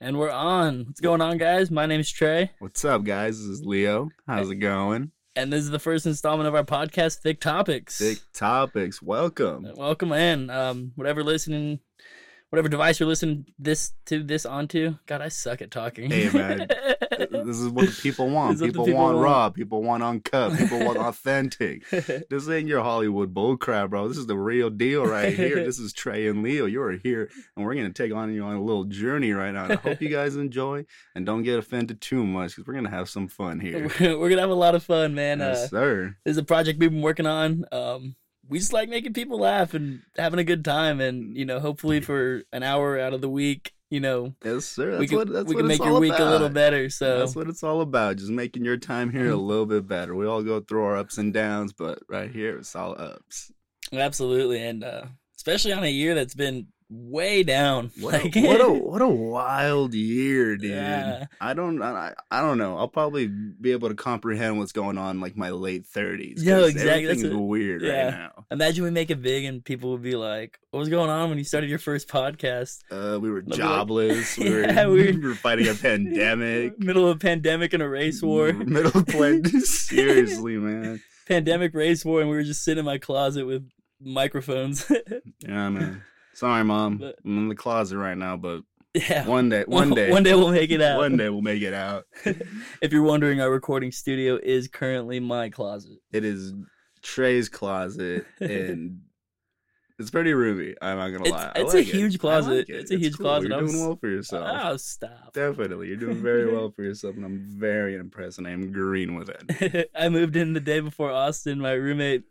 And we're on. What's going on, guys? My name's Trey, What's up, guys? This is Leo. How's it going? and this is the first installment of our podcast, Thick Topics. Thick topics. Welcome. Welcome in. Um, whatever listening, whatever device you're listening this to this onto. God, I suck at talking. Hey, man. This is what the people want. What the People, people want, want. raw. People want uncut. People want authentic. This ain't your Hollywood bullcrap, bro. This is the real deal right here. This is Trey and Leo. You are here, and we're gonna take on you on a little journey right now. And I hope you guys enjoy and don't get offended too much because we're gonna have some fun here. we're gonna have a lot of fun, man. yes, Uh, sir. this is a project we've been working on. Um, we just like making people laugh and having a good time, and you know, hopefully for an hour out of the week, you know, Yes, sir. That's we can what. That's we can make your week a little better. So That's what it's all about. Just making your time here a Mm-hmm. little bit better. We all go through our ups and downs, but right here it's all ups. Absolutely, and uh, especially on a year that's been way down. What Like, a, what a what a wild year, dude. Yeah. I don't I, I don't know. I'll probably be able to comprehend what's going on in, like my late thirties. Yo, exactly. That's what- weird yeah. right now. Imagine we make it big and people would be like, "What was going on when you started your first podcast?" Uh, we were like- jobless. we, were, Yeah, we- we were fighting a pandemic. Middle of a pandemic and a race war. Middle of plan- Seriously, man. pandemic race war, and we were just sitting in my closet with microphones. Yeah, man. Sorry, mom. But- I'm in the closet right now, but yeah. one day, one day, one day we'll make it out. One day we'll make it out. if you're wondering, our recording studio is currently my closet. It is Trey's closet, and it's pretty roomy. I'm not gonna It's- lie. It's a it. huge closet. like it. It's a huge cool. closet. You're I doing well for yourself. Oh, stop. Definitely, you're doing very well for yourself, and I'm very impressed, and I'm green with it. I moved in the day before Austin, my roommate,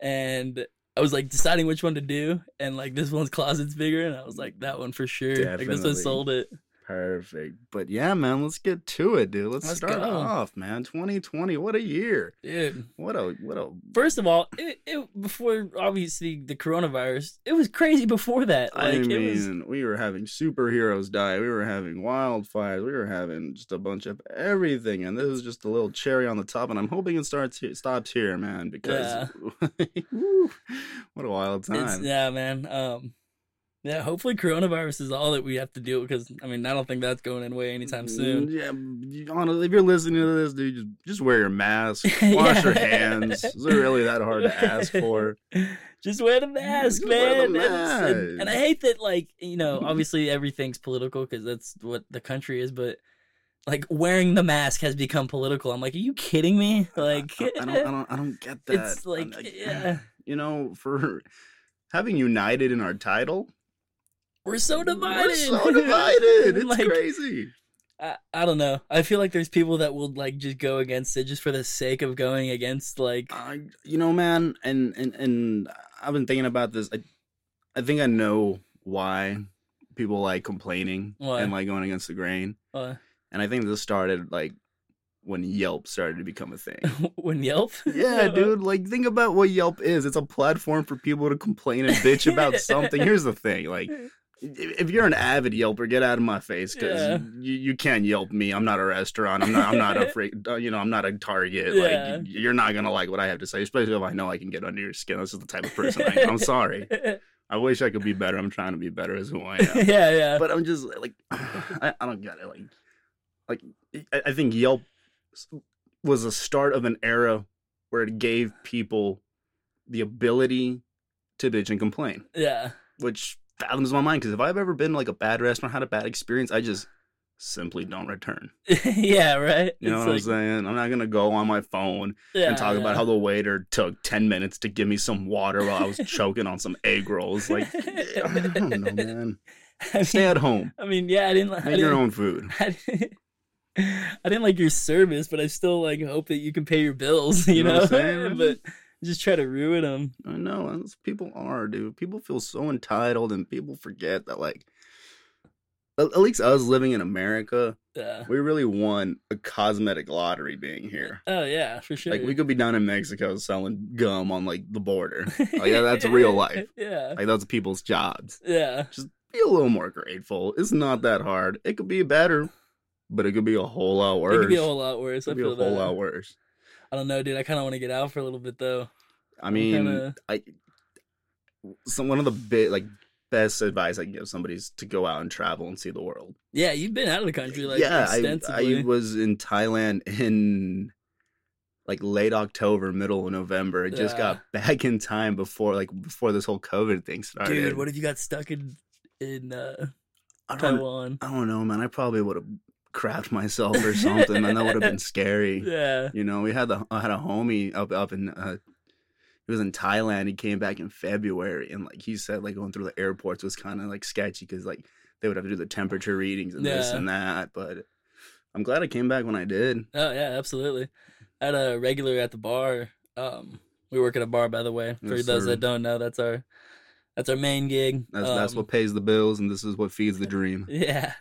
and I was like deciding which one to do, and like this one's closet's bigger, and I was like that one for sure. Like this one sold it. Perfect. But yeah, man, let's get to it, dude. Let's, Let's start go. off, man. 2020, what a year. Dude, What a what a. first of all, it, it before obviously the coronavirus, it was crazy before that. Like I mean, was we were having superheroes die. We were having wildfires. We were having just a bunch of everything, and this is just a little cherry on the top. And I'm hoping it starts here, stops here, man, because Woo, what a wild it's, time. yeah, man. Um yeah, hopefully coronavirus is all that we have to deal with because I mean I don't think that's going away anytime soon. Mm, Yeah, honestly, if you're listening to this, dude, just, just wear your mask, wash your hands. Is it really that hard to ask for? Just wear the mask, Just man. the That's- And, and I hate that, like, you know, obviously everything's political because that's what the country is, but like wearing the mask has become political. I'm like, are you kidding me? Like, I, I don't, I don't, I don't get that. it's I'm like, yeah, you know, for having united in our title, we're so divided. We're so divided. It's Like, crazy. I, I don't know. I feel like there's people that will like just go against it just for the sake of going against like I, you know, man, and and and I've been thinking about this. I, I think I know why people like complaining Why? and like going against the grain. uh, And I think this started like when Yelp started to become a thing. when Yelp. Yeah, dude. Like, think about what Yelp is. It's a platform for people to complain and bitch about something. Here's the thing, like. If you're an avid Yelper, get out of my face because Yeah. you, you can't Yelp me. I'm not a restaurant. I'm not. I'm not a freak. uh, You know, I'm not a Target. Yeah. Like you're not gonna like what I have to say, especially if I know I can get under your skin. This is the type of person I am. I'm sorry. I wish I could be better. I'm trying to be better as who I am. yeah, yeah. But I'm just like, I, I don't get it. Like, like I, I think Yelp was the start of an era where it gave people the ability to bitch and complain, yeah. which fathoms my mind. Because if I've ever been to, like a bad restaurant, had a bad experience, I just simply don't return. yeah, right. You know It's what like- I'm saying? I'm not gonna go on my phone yeah, and talk yeah. about how the waiter took 10 minutes to give me some water while I was choking on some egg rolls. Like, eh, I don't know, man. I Stay at home. I mean, yeah, I didn't. Make your own food. I didn't, I didn't like your service, but I still like hope that you can pay your bills. You, You know know, what I'm saying? but just try to ruin them. I know, people are, dude. People feel so entitled, and people forget that, like, at, least us living in America, Yeah. we really won a cosmetic lottery being here. Oh yeah, for sure. Like, we could be down in Mexico selling gum on like the border. Like, yeah, that's real life. yeah. Like, that's people's jobs. Yeah. Just be a little more grateful. It's not that hard. It could be better, but it could be a whole lot worse. It could be a whole lot worse. It I could be a whole that. lot worse. I don't know, dude. I kind of want to get out for a little bit though. I mean, kinda- I some one of the big like best advice I can give somebody is to go out and travel and see the world. Yeah, you've been out of the country like yeah, I, extensively. I was in Thailand in like late October, middle of November. I just got back in time before like before this whole COVID thing started. Dude, what if you got stuck in in uh, I don't, Taiwan? I don't know, man. I probably would have crapped myself or something, and that would have been scary. Yeah. You know, we had the I had a homie up up in uh, he was in Thailand. He came back in February, and like he said, like going through the airports was kind of like sketchy because like they would have to do the temperature readings and this and that. But I'm glad I came back when I did. Oh yeah, absolutely. I had a regular at the bar. Um, we work at a bar, by the way. For Yes, those sir. that don't know, that's our that's our main gig. That's that's Um, what pays the bills, and this is what feeds the dream. Yeah.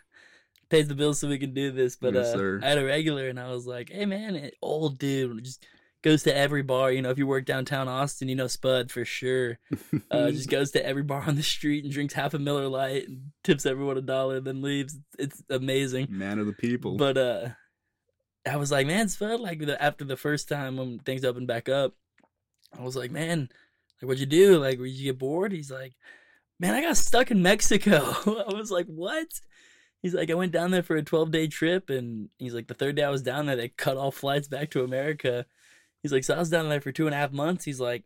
Pays the bills so we can do this. But Yes, uh. I had a regular and I was like, hey man, an old dude just goes to every bar. You know, if you work downtown Austin, you know Spud for sure. Uh, just goes to every bar on the street and drinks half a Miller Lite and tips everyone a dollar, then leaves. It's amazing. Man of the people. But uh, I was like, man, Spud, like the, after the first time when things opened back up, I was like, man, like what'd you do? Like, did you get bored? He's like, man, I got stuck in Mexico. I was like, what? He's like, I went down there for a 12 day trip, and he's like, the third day I was down there, they cut all flights back to America. He's like, so I was down there for two and a half months. He's like,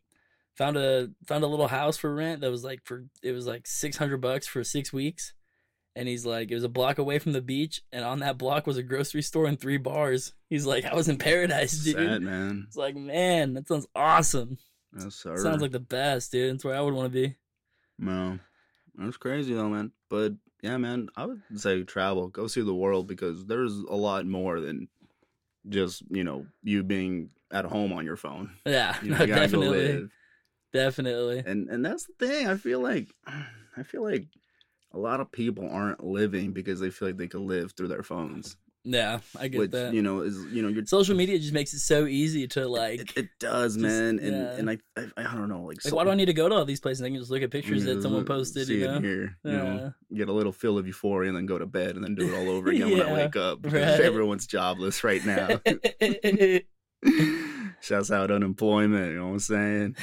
found a found a little house for rent that was like for it was like 600 bucks for six weeks. And he's like, it was a block away from the beach, and on that block was a grocery store and three bars. He's like, I was in paradise, dude. Sad man. It's like, man, that sounds awesome. Yes, sir. Sounds like the best, dude. That's where I would want to be. No, that's crazy though, man. But yeah, man, I would say travel, go see the world because there's a lot more than just you know you being at home on your phone. Yeah, You, know, no, you definitely, definitely. and and that's the thing. I feel like I feel like a lot of people aren't living because they feel like they could live through their phones, Yeah, I get which that. you know is you know you're. Social media just makes it so easy to like. it, it does, just- man, and yeah. and I, I I don't know, like, like, why do I need to go to all these places? I can just look at pictures Yeah, that someone posted, see you it here, you know, Yeah. get a little feel of euphoria and then go to bed and then do it all over again when I wake up because right. everyone's jobless right now. Shouts out unemployment, you know what I'm saying?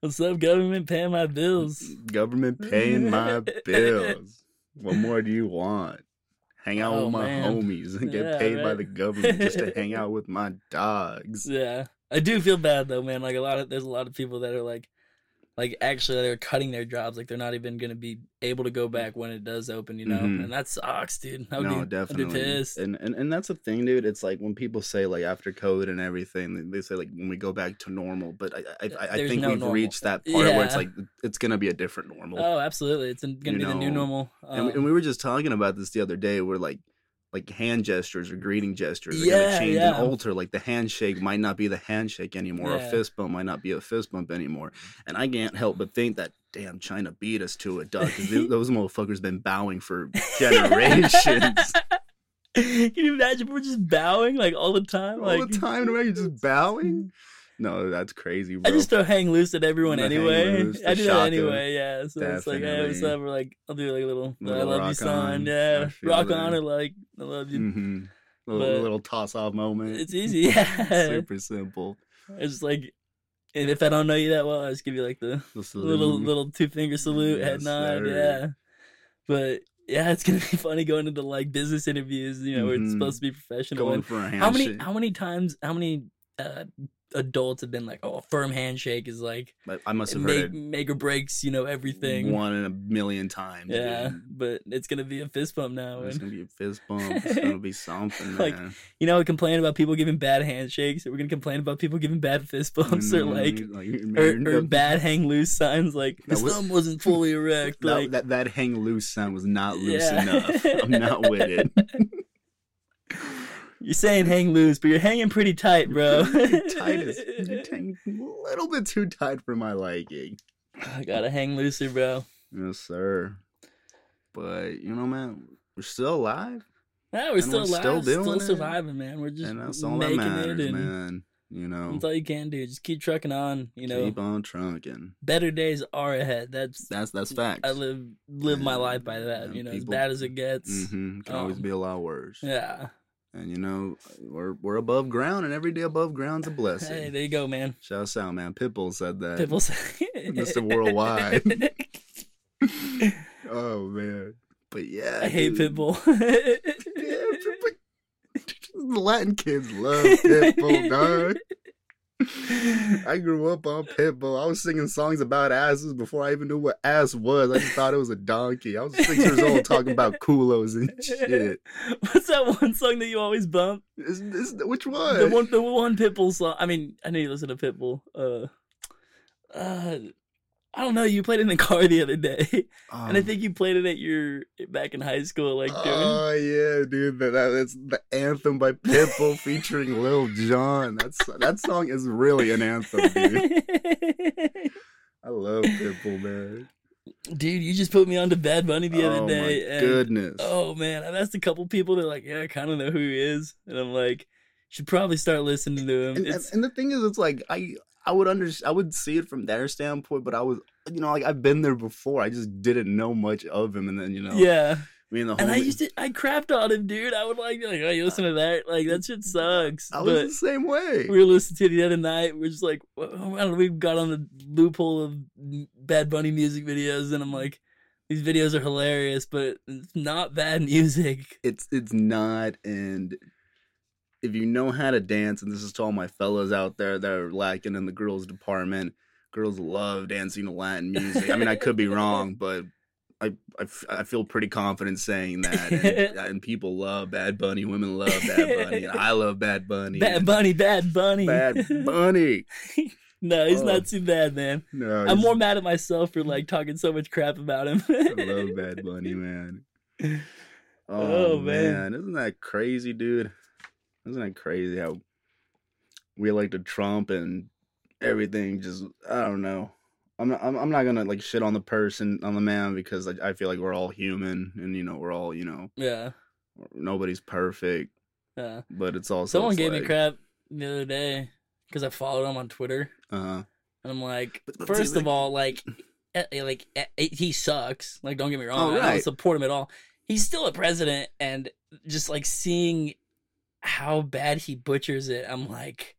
What's up, government? Paying my bills. Government paying my bills. What more do you want? Hang out Oh, with my man. homies and get Yeah, paid by the government just to hang out with my dogs. Yeah, I do feel bad though, man. Like a lot of there's a lot of people that are like, like actually they're cutting their jobs. Like they're not even gonna be able to go back when it does open, you know. Mhm. And that sucks, dude. I would no, be, definitely. Pissed. And, and and that's the thing, dude. It's like when people say like after COVID and everything, they- they say like when we go back to normal. But I I, I, I think no we've normal. reached that part where it's like it's gonna be a different normal. Oh, absolutely. It's gonna You be the new know, normal. and, we, Um, and we were just talking about this the other day. Where like like hand gestures or greeting gestures are Yeah, gonna change yeah. and alter. Like the handshake might not be the handshake anymore. Yeah. A fist bump might not be a fist bump anymore. And I can't help but think that damn China beat us to it, dog. Those motherfuckers been bowing for generations. Can you imagine we're just bowing like all the time? All like the time, no, you're just bowing. No, that's crazy, bro. I just throw hang loose at everyone The anyway. loose, the I do that anyway, yeah. So it's like, hey, what's Definitely. up? Or like, I'll do like a little, I love you sign. on. Yeah, rock that. on it. like, I love you. hmm Little, little toss off moment. It's easy, yeah. Super simple. It's just like, and if I don't know you that well, I just give you like the a little little two finger salute, head nod, yeah. But yeah, it's gonna be funny going into like business interviews. You know, where it's Mhm. supposed to be professional. going for a handshake. how many how many times how many uh, adults have been like, oh, a firm handshake is like But I must have make heard make or breaks, you know, everything. one in a million times. Yeah, dude. but it's gonna be a fist bump now. It's gonna be a fist bump. It's gonna be something, Like, man. you know, we complain about people giving bad handshakes. Or we're gonna complain about people giving bad fist bumps You or like man, or, or bad hang loose signs. Like That was- thumb wasn't fully erect. That, like that that hang loose sign was not loose Yeah. enough. I'm not with it. You're saying hang loose, but you're hanging pretty tight, bro. tight as you're hanging a little bit too tight for my liking. I gotta hang looser, bro. Yes, sir. But you know, man, we're still alive, Yeah, we're And still we're alive, still still, doing it. surviving, man. We're just and that's all that making matters, it, and man. You know, that's all you can do. Just keep trucking on. You know, keep on trucking. better days are ahead. That's That's that's fact. I live live my life by that. You know, as bad as it gets. hmm Can always um, be a lot worse. Yeah. And you know, we're we're above ground, and every day above ground's a blessing. Hey, there you go, man. Shouts out, man. Pitbull said that. Pitbull Mr. Worldwide. oh man, but yeah, I hate dude. Pitbull. Yeah, Latin kids love Pitbull, dog. I grew up on Pitbull. I was singing songs about asses before I even knew what ass was. I just thought it was a donkey. I was six years old talking about culos and shit. What's that one song that you always bump? Is, is, which one? The one, the one Pitbull song. I mean, I know you listen to Pitbull. Uh, uh, I don't know. You played in the car the other day, and I Um, think you played it at your back in high school, like during. Oh yeah, dude, that, that that's the anthem by Pitbull featuring Lil Jon. That's that song is really an anthem, dude. I love Pitbull, man. Dude, you just put me on to Bad Bunny the other oh day. and, goodness. Oh man, I've asked a couple people. They're like, "Yeah, I kind of know who he is," and I'm like, "Should probably start listening to him." and, and the thing is, it's like I I would under I would see it from their standpoint, but I was you know like I've been there before. I just didn't know much of him, and then you know yeah, me and the and I used to, I crapped on him, dude. I would like, be like, "Oh, you listen to that? Like that shit sucks." I was but the same way. we were listening to it the other night. We're just like, well, I don't know, we got on the loophole of Bad Bunny music videos, and I'm like, these videos are hilarious, but it's not bad music. it's it's not and if you know how to dance and this is to all my fellas out there that are lacking in the girls department girls love dancing to latin music i mean i could be wrong but I, I, f- I feel pretty confident saying that and, and people love bad bunny women love bad bunny and i love bad bunny Bad Bunny, Bad Bunny, bad bunny no, he's Oh. not too bad, man. no I'm more mad at myself for like talking so much crap about him. i love bad bunny man oh, Oh, man. man isn't that crazy dude isn't that crazy how we elected Trump and everything just I don't know. I'm not, I'm I'm not gonna like shit on the person on the man because I, I feel like we're all human and you know we're all you know yeah, nobody's perfect yeah. but it's also Someone it's gave me crap the other day because I followed him on Twitter, uh and I'm like, But- but first see, of like- all, like, eh, eh, like eh, he sucks. Like, don't get me wrong, Oh, I don't support him at all. He's still a president, and just like seeing how bad he butchers it, I'm like,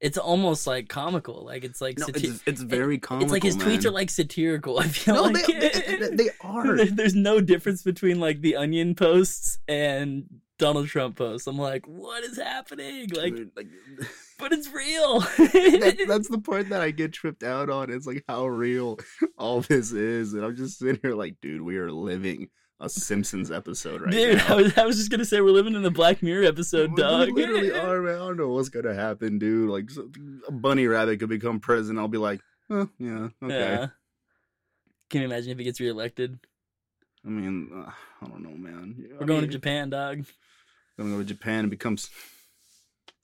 it's almost like comical. Like it's like no, sati- it's, it's very comical. it's like his tweets are like satirical. I feel no, like they, they, they are. There's no difference between like the Onion posts and Donald Trump posts. I'm like, what is happening? Like, Dude, like but it's real. that, that's the part that I get tripped out on. It's like how real all this is, and I'm just sitting here like, dude, we are living a Simpsons episode right Dude, now. I was, I was just gonna say we're living in the Black Mirror episode, We dog. literally are, man. I don't know what's gonna happen, dude. Like so, a bunny rabbit could become president. I'll be like, oh, yeah, okay. Yeah. Can you imagine if he gets reelected? I mean, uh, I don't know, man. We're going to Japan, dog. Gonna go to Japan and becomes.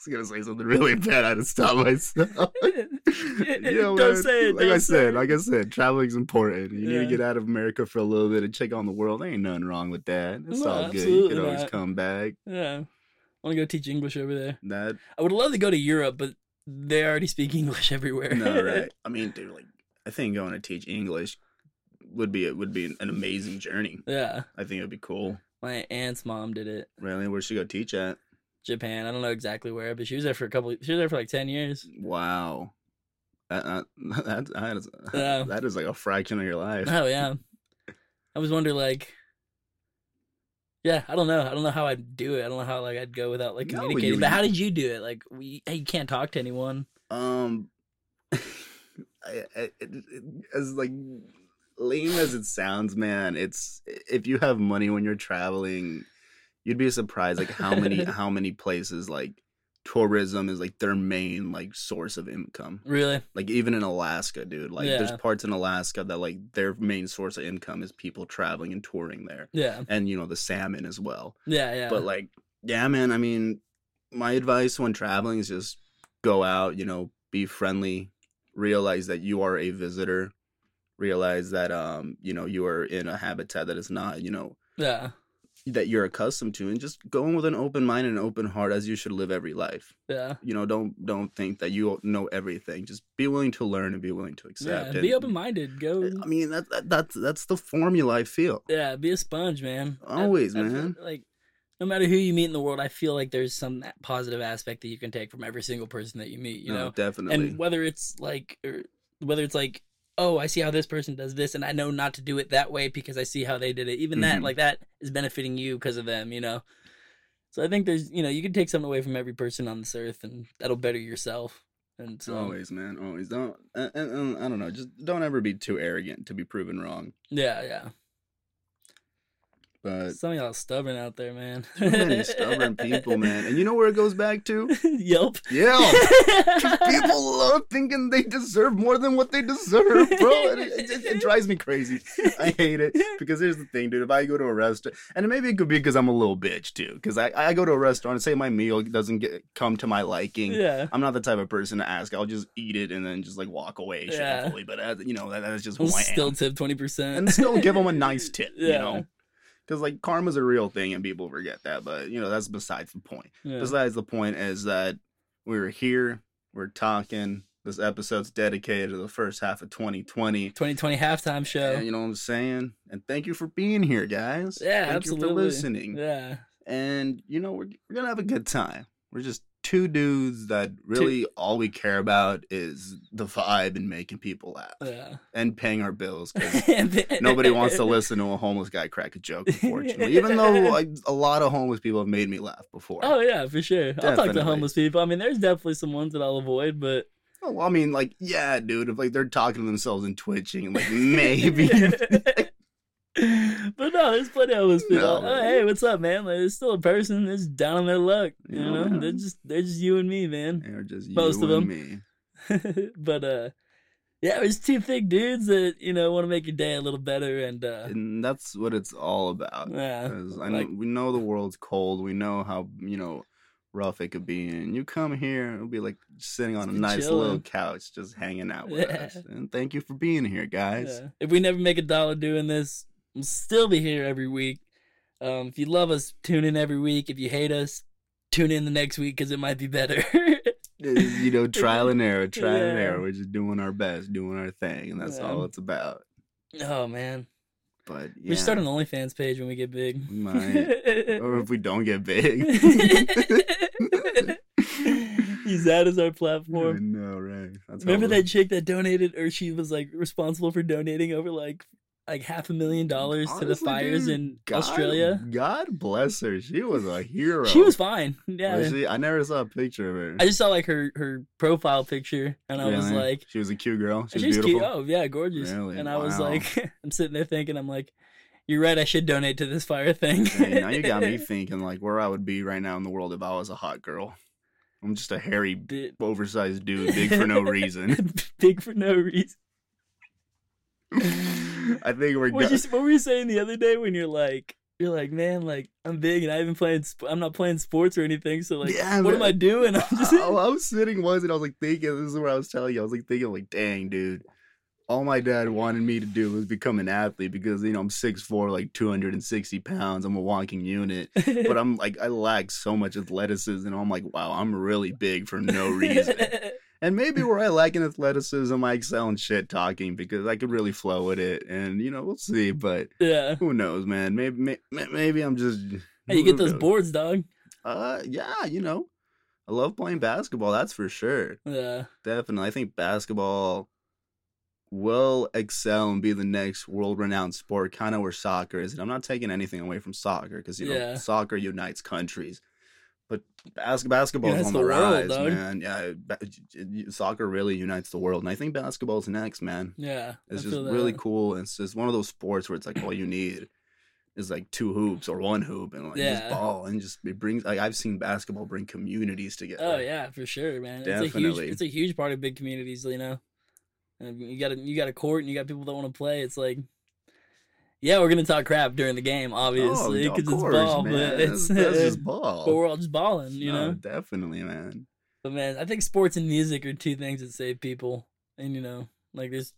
Was gonna say something really bad. I had to stop myself. you know, Don't say it, Like I said, it. like I said, traveling's important. You need to get out of America for a little bit and check on the world. There ain't nothing wrong with that. It's No, all good. You can always come back. Yeah. I want to go teach English over there. That I would love to go to Europe, but they already speak English everywhere. no right. I mean, dude, like I think going to teach English would be it would be an amazing journey. yeah. I think it'd be cool. My aunt's mom did it. Really, where she go teach at? Japan. I don't know exactly where, but she was there for a couple. She was there for like ten years. Wow. That, that, that, is, Yeah. that is like a fraction of your life. Oh yeah. I was wondering like. Yeah, I don't know. I don't know how I'd do it. I don't know how like I'd go without like No, communicating. you- but how did you do it? Like, we, you can't talk to anyone. Um, I, I, it, it- as like lame as it sounds, man, it's if you have money when you're traveling, you'd be surprised like how many how many places like tourism is like their main like source of income. Really? Like even in Alaska, dude. Like there's parts in Alaska that like their main source of income is people traveling and touring there, Yeah. and you know the salmon as well. Yeah. Yeah. But like, yeah, man. I mean, my advice when traveling is just go out. You know, be friendly. Realize that you are a visitor. Realize that um, you know, you are in a habitat that is not, you know, yeah. That you're accustomed to, and just go in with an open mind and an open heart as you should live every life. Yeah. You know, don't don't think that you know everything. Just be willing to learn and be willing to Yeah. accept. Be and- open minded. Go. I mean, that, that that's that's the formula. I feel. Yeah. Be a sponge, man. I- Always, I man. Like, no matter who you meet in the world, I feel like there's some positive aspect that you can take from every single person that you meet. You No, know, definitely. and whether it's like or whether it's like oh, I see how this person does this, and I know not to do it that way because I see how they did it. Even that, Mhm. like that, is benefiting you because of them. You know. So I think there's, you know, you can take something away from every person on this earth, and that'll better yourself. And so, Always, man. Always. Don't. And, and, and I don't know. Just don't ever be too arrogant to be proven wrong. yeah, yeah. But Some of y'all stubborn out there, man. too many stubborn people, man. And you know where it goes back to? Yelp. Yeah. 'Cause people love thinking they deserve more than what they deserve, bro. And it, it, it drives me crazy. I hate it because here's the thing, dude. If I go to a restaurant, and maybe it could be because I'm a little bitch too, because I, I go to a restaurant and say my meal doesn't get come to my liking. Yeah. I'm not the type of person to ask. I'll just eat it and then just like walk away Yeah. But uh, you know that, that's just who I am. still tip twenty percent. and still give them a nice tip. You Yeah. know. Because like karma's a real thing and people forget that, but you know that's besides the point. Yeah. Besides the point is that we're here, we're talking. This episode's dedicated to the first half of 2020. 2020 halftime show. And you know what I'm saying? And thank you for being here, guys. Yeah, thank absolutely. you for listening. Yeah. And you know we're we're gonna have a good time. We're just two dudes that really all we care about is the vibe and making people laugh Yeah. and paying our bills. 'cause Nobody wants to listen to a homeless guy crack a joke, unfortunately. Even though like, a lot of homeless people have made me laugh before. Oh yeah, for sure. I'll talk to homeless people. I mean, there's definitely some ones that I'll avoid, but Oh, well, I mean, like, yeah, dude. If like they're talking to themselves and twitching, like maybe. but no, there's plenty of people. No. Oh, hey, what's up, man? Like, there's still a person that's down on their luck. You Yeah, know, they're just they're just you and me, man. They're just you Most of them. me. but uh, yeah, there's two thick dudes that you know want to make your day a little better, and uh, and that's what it's all about. yeah, I know we know the world's cold. We know how you know rough it could be, and you come here, it'll be like sitting on a nice chilling. little couch, just hanging out with Yeah. us. And thank you for being here, guys. Yeah. If we never make a dollar doing this, we'll still be here every week. Um, if you love us, tune in every week. If you hate us, tune in the next week because it might be better. You know, trial and error, trial and error. We're just doing our best, doing our thing, and that's Yeah. all it's about. oh man, But yeah, we should start an OnlyFans page when we get big. we might, or if we don't get big. Use that as our I platform. know, right? That's Remember that chick that donated, or she was like responsible for donating over like like half a million dollars to the fires dude, in God- Australia. God bless her. She was a hero. She was fine. Yeah. Was she? I never saw a picture of her. I just saw like her her profile picture, and I was like, she was a cute girl. She was "She's beautiful. cute. Oh yeah, gorgeous." Really? And I was like, I'm sitting there thinking, I'm like, "You're right. I should donate to this fire thing." Hey, now you got me thinking like where I would be right now in the world if I was a hot girl. I'm just a hairy, Bi- oversized dude, big for no reason. Big for no reason. I think we're What, go- you, what were you saying the other day when you're like, you're like, man, like I'm big and I haven't playing, sp- I'm not playing sports or anything. So like, Yeah, what am. I doing? I'm just, I, I was sitting once and I was like thinking, this is what I was telling you. I was like thinking, like, dang, dude. All my dad wanted me to do was become an athlete because, you know, I'm 6'4, like 260 pounds. I'm a walking unit. But I'm like, I lack so much athleticism. And I'm like, wow, I'm really big for no reason. And maybe where I lack in athleticism, I excel in shit talking because I could really flow with it. And, you know, we'll see. But yeah. who knows, man? Maybe, maybe, maybe I'm just. Hey, you get those knows? boards, dog. Uh, yeah, you know, I love playing basketball. That's for sure. Yeah. Definitely, I think basketball will excel and be the next world-renowned sport, kind of where soccer is. And I'm not taking anything away from soccer because you know Yeah. soccer unites countries, but bas- basketball is on the the, rise, dog. man. Yeah, soccer really unites the world, and I think basketball's next, man. Yeah. It's I just really cool. And it's just one of those sports where it's like all you need is like two hoops or one hoop and like Yeah. just ball and just it brings like I've seen basketball bring communities together. Oh yeah, for sure, man. It's a huge Definitely. it's a huge part of big communities, you know. And you got a you got a court and you got people that want to play. It's like yeah, we're gonna talk crap during the game, oh, obviously, Oh, because it's ball, man. but it's that's, just ball. but we're all just balling, you No, know. definitely, man. But man, I think sports and music are two things that save people. And you know, like there's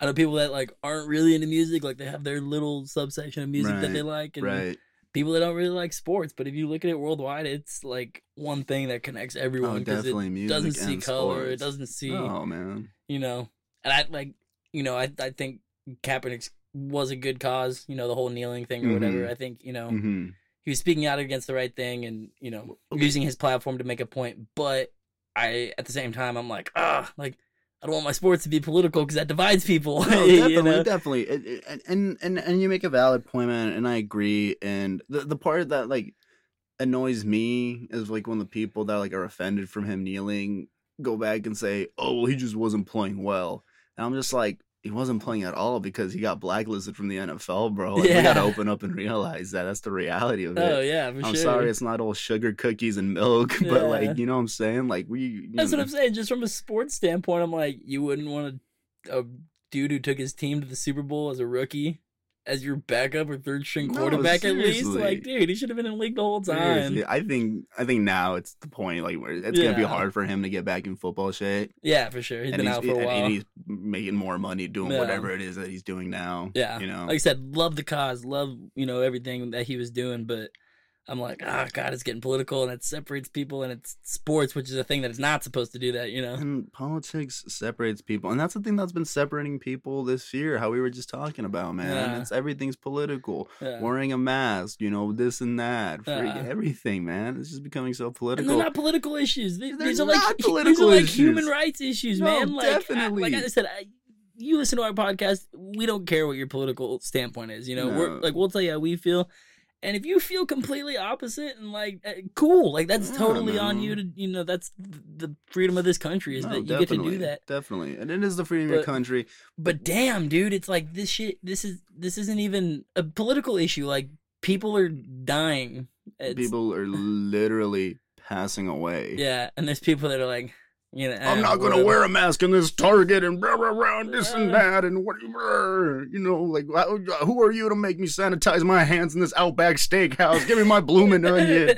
I know people that like aren't really into music, like they have their little subsection of music that they like, and Right. people that don't really like sports. But if you look at it worldwide, it's like one thing that connects oh, everyone Oh, because definitely it music doesn't see color, it doesn't see, Oh man. you know. And I like, you know, I I think Kaepernick was a good cause, you know, the whole kneeling thing or whatever. Mhm. I think you know hmm he was speaking out against the right thing and you know using his platform to make a point but i at the same time i'm like ah like I don't want my sports to be political because that divides people. No, you definitely, know? definitely, It- it- and, and and and you make a valid point, man, and I agree. And the the part that like annoys me is like when the people that like are offended from him kneeling go back and say, "Oh, well, he just wasn't playing well," and I'm just like. He wasn't playing at all because he got blacklisted from the NFL, bro. Like, We gotta open up and realize that. That's the reality of it. Oh yeah, for I'm sure. sorry, it's not all sugar cookies and milk, but like you know what I'm saying. Like we, That's what I'm saying. Just from a sports standpoint, I'm like, you wouldn't want a, a dude who took his team to the Super Bowl as a rookie as your backup or third string No, quarterback at least. Like, dude, he should have been in the league the whole time. Seriously, I think I think now it's the point like where it's gonna be hard for him to get back in football shape. Yeah, for sure. He's and been he's, out for a while. and he's making more money doing Yeah. whatever it is that he's doing now. Yeah, you know. like I said, love the cause, love you know everything that he was doing, but I'm like, ah, God, it's getting political and it separates people, and it's sports, which is a thing that is not supposed to do that, you know. and politics separates people, and that's the thing that's been separating people this year. How we were just talking about, man. Yeah. It's everything's political. Yeah. Wearing a mask, you know, this and that, Yeah. everything, man. It's just becoming so And political. they're not political issues. These, They're these are like not these political are like issues. human rights issues, No, man. Like, I- definitely. like I said, I, you listen to our podcast. We don't care what your political standpoint is. You know, we're like we'll tell you how we feel. And if you feel completely opposite and like eh, cool, like that's Yeah, totally on you to you know that's the freedom of this country is No, that you get to do that. Definitely, and it is the freedom of your country. But damn, dude, it's like this shit. This is this isn't even a political issue. Like people are dying. It's, People are literally passing away. yeah, and there's people that are like, you know, I'm eh, not gonna wear a mask in this Target and blah blah blah and this and Uh. that and whatever. You know, like who are you to make me sanitize my hands in this Outback Steakhouse? Give me my blooming onion.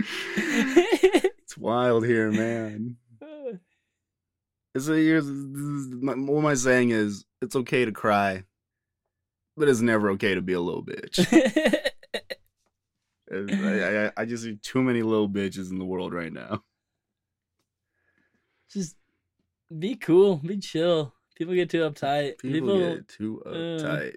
It's wild here, man. It's a, here's, this my- what my saying is, it's okay to cry, but it's never okay to be a little bitch. I, I, I just see too many little bitches in the world right now. Just be cool, be chill. People get too uptight. People, People, get too uh, uptight.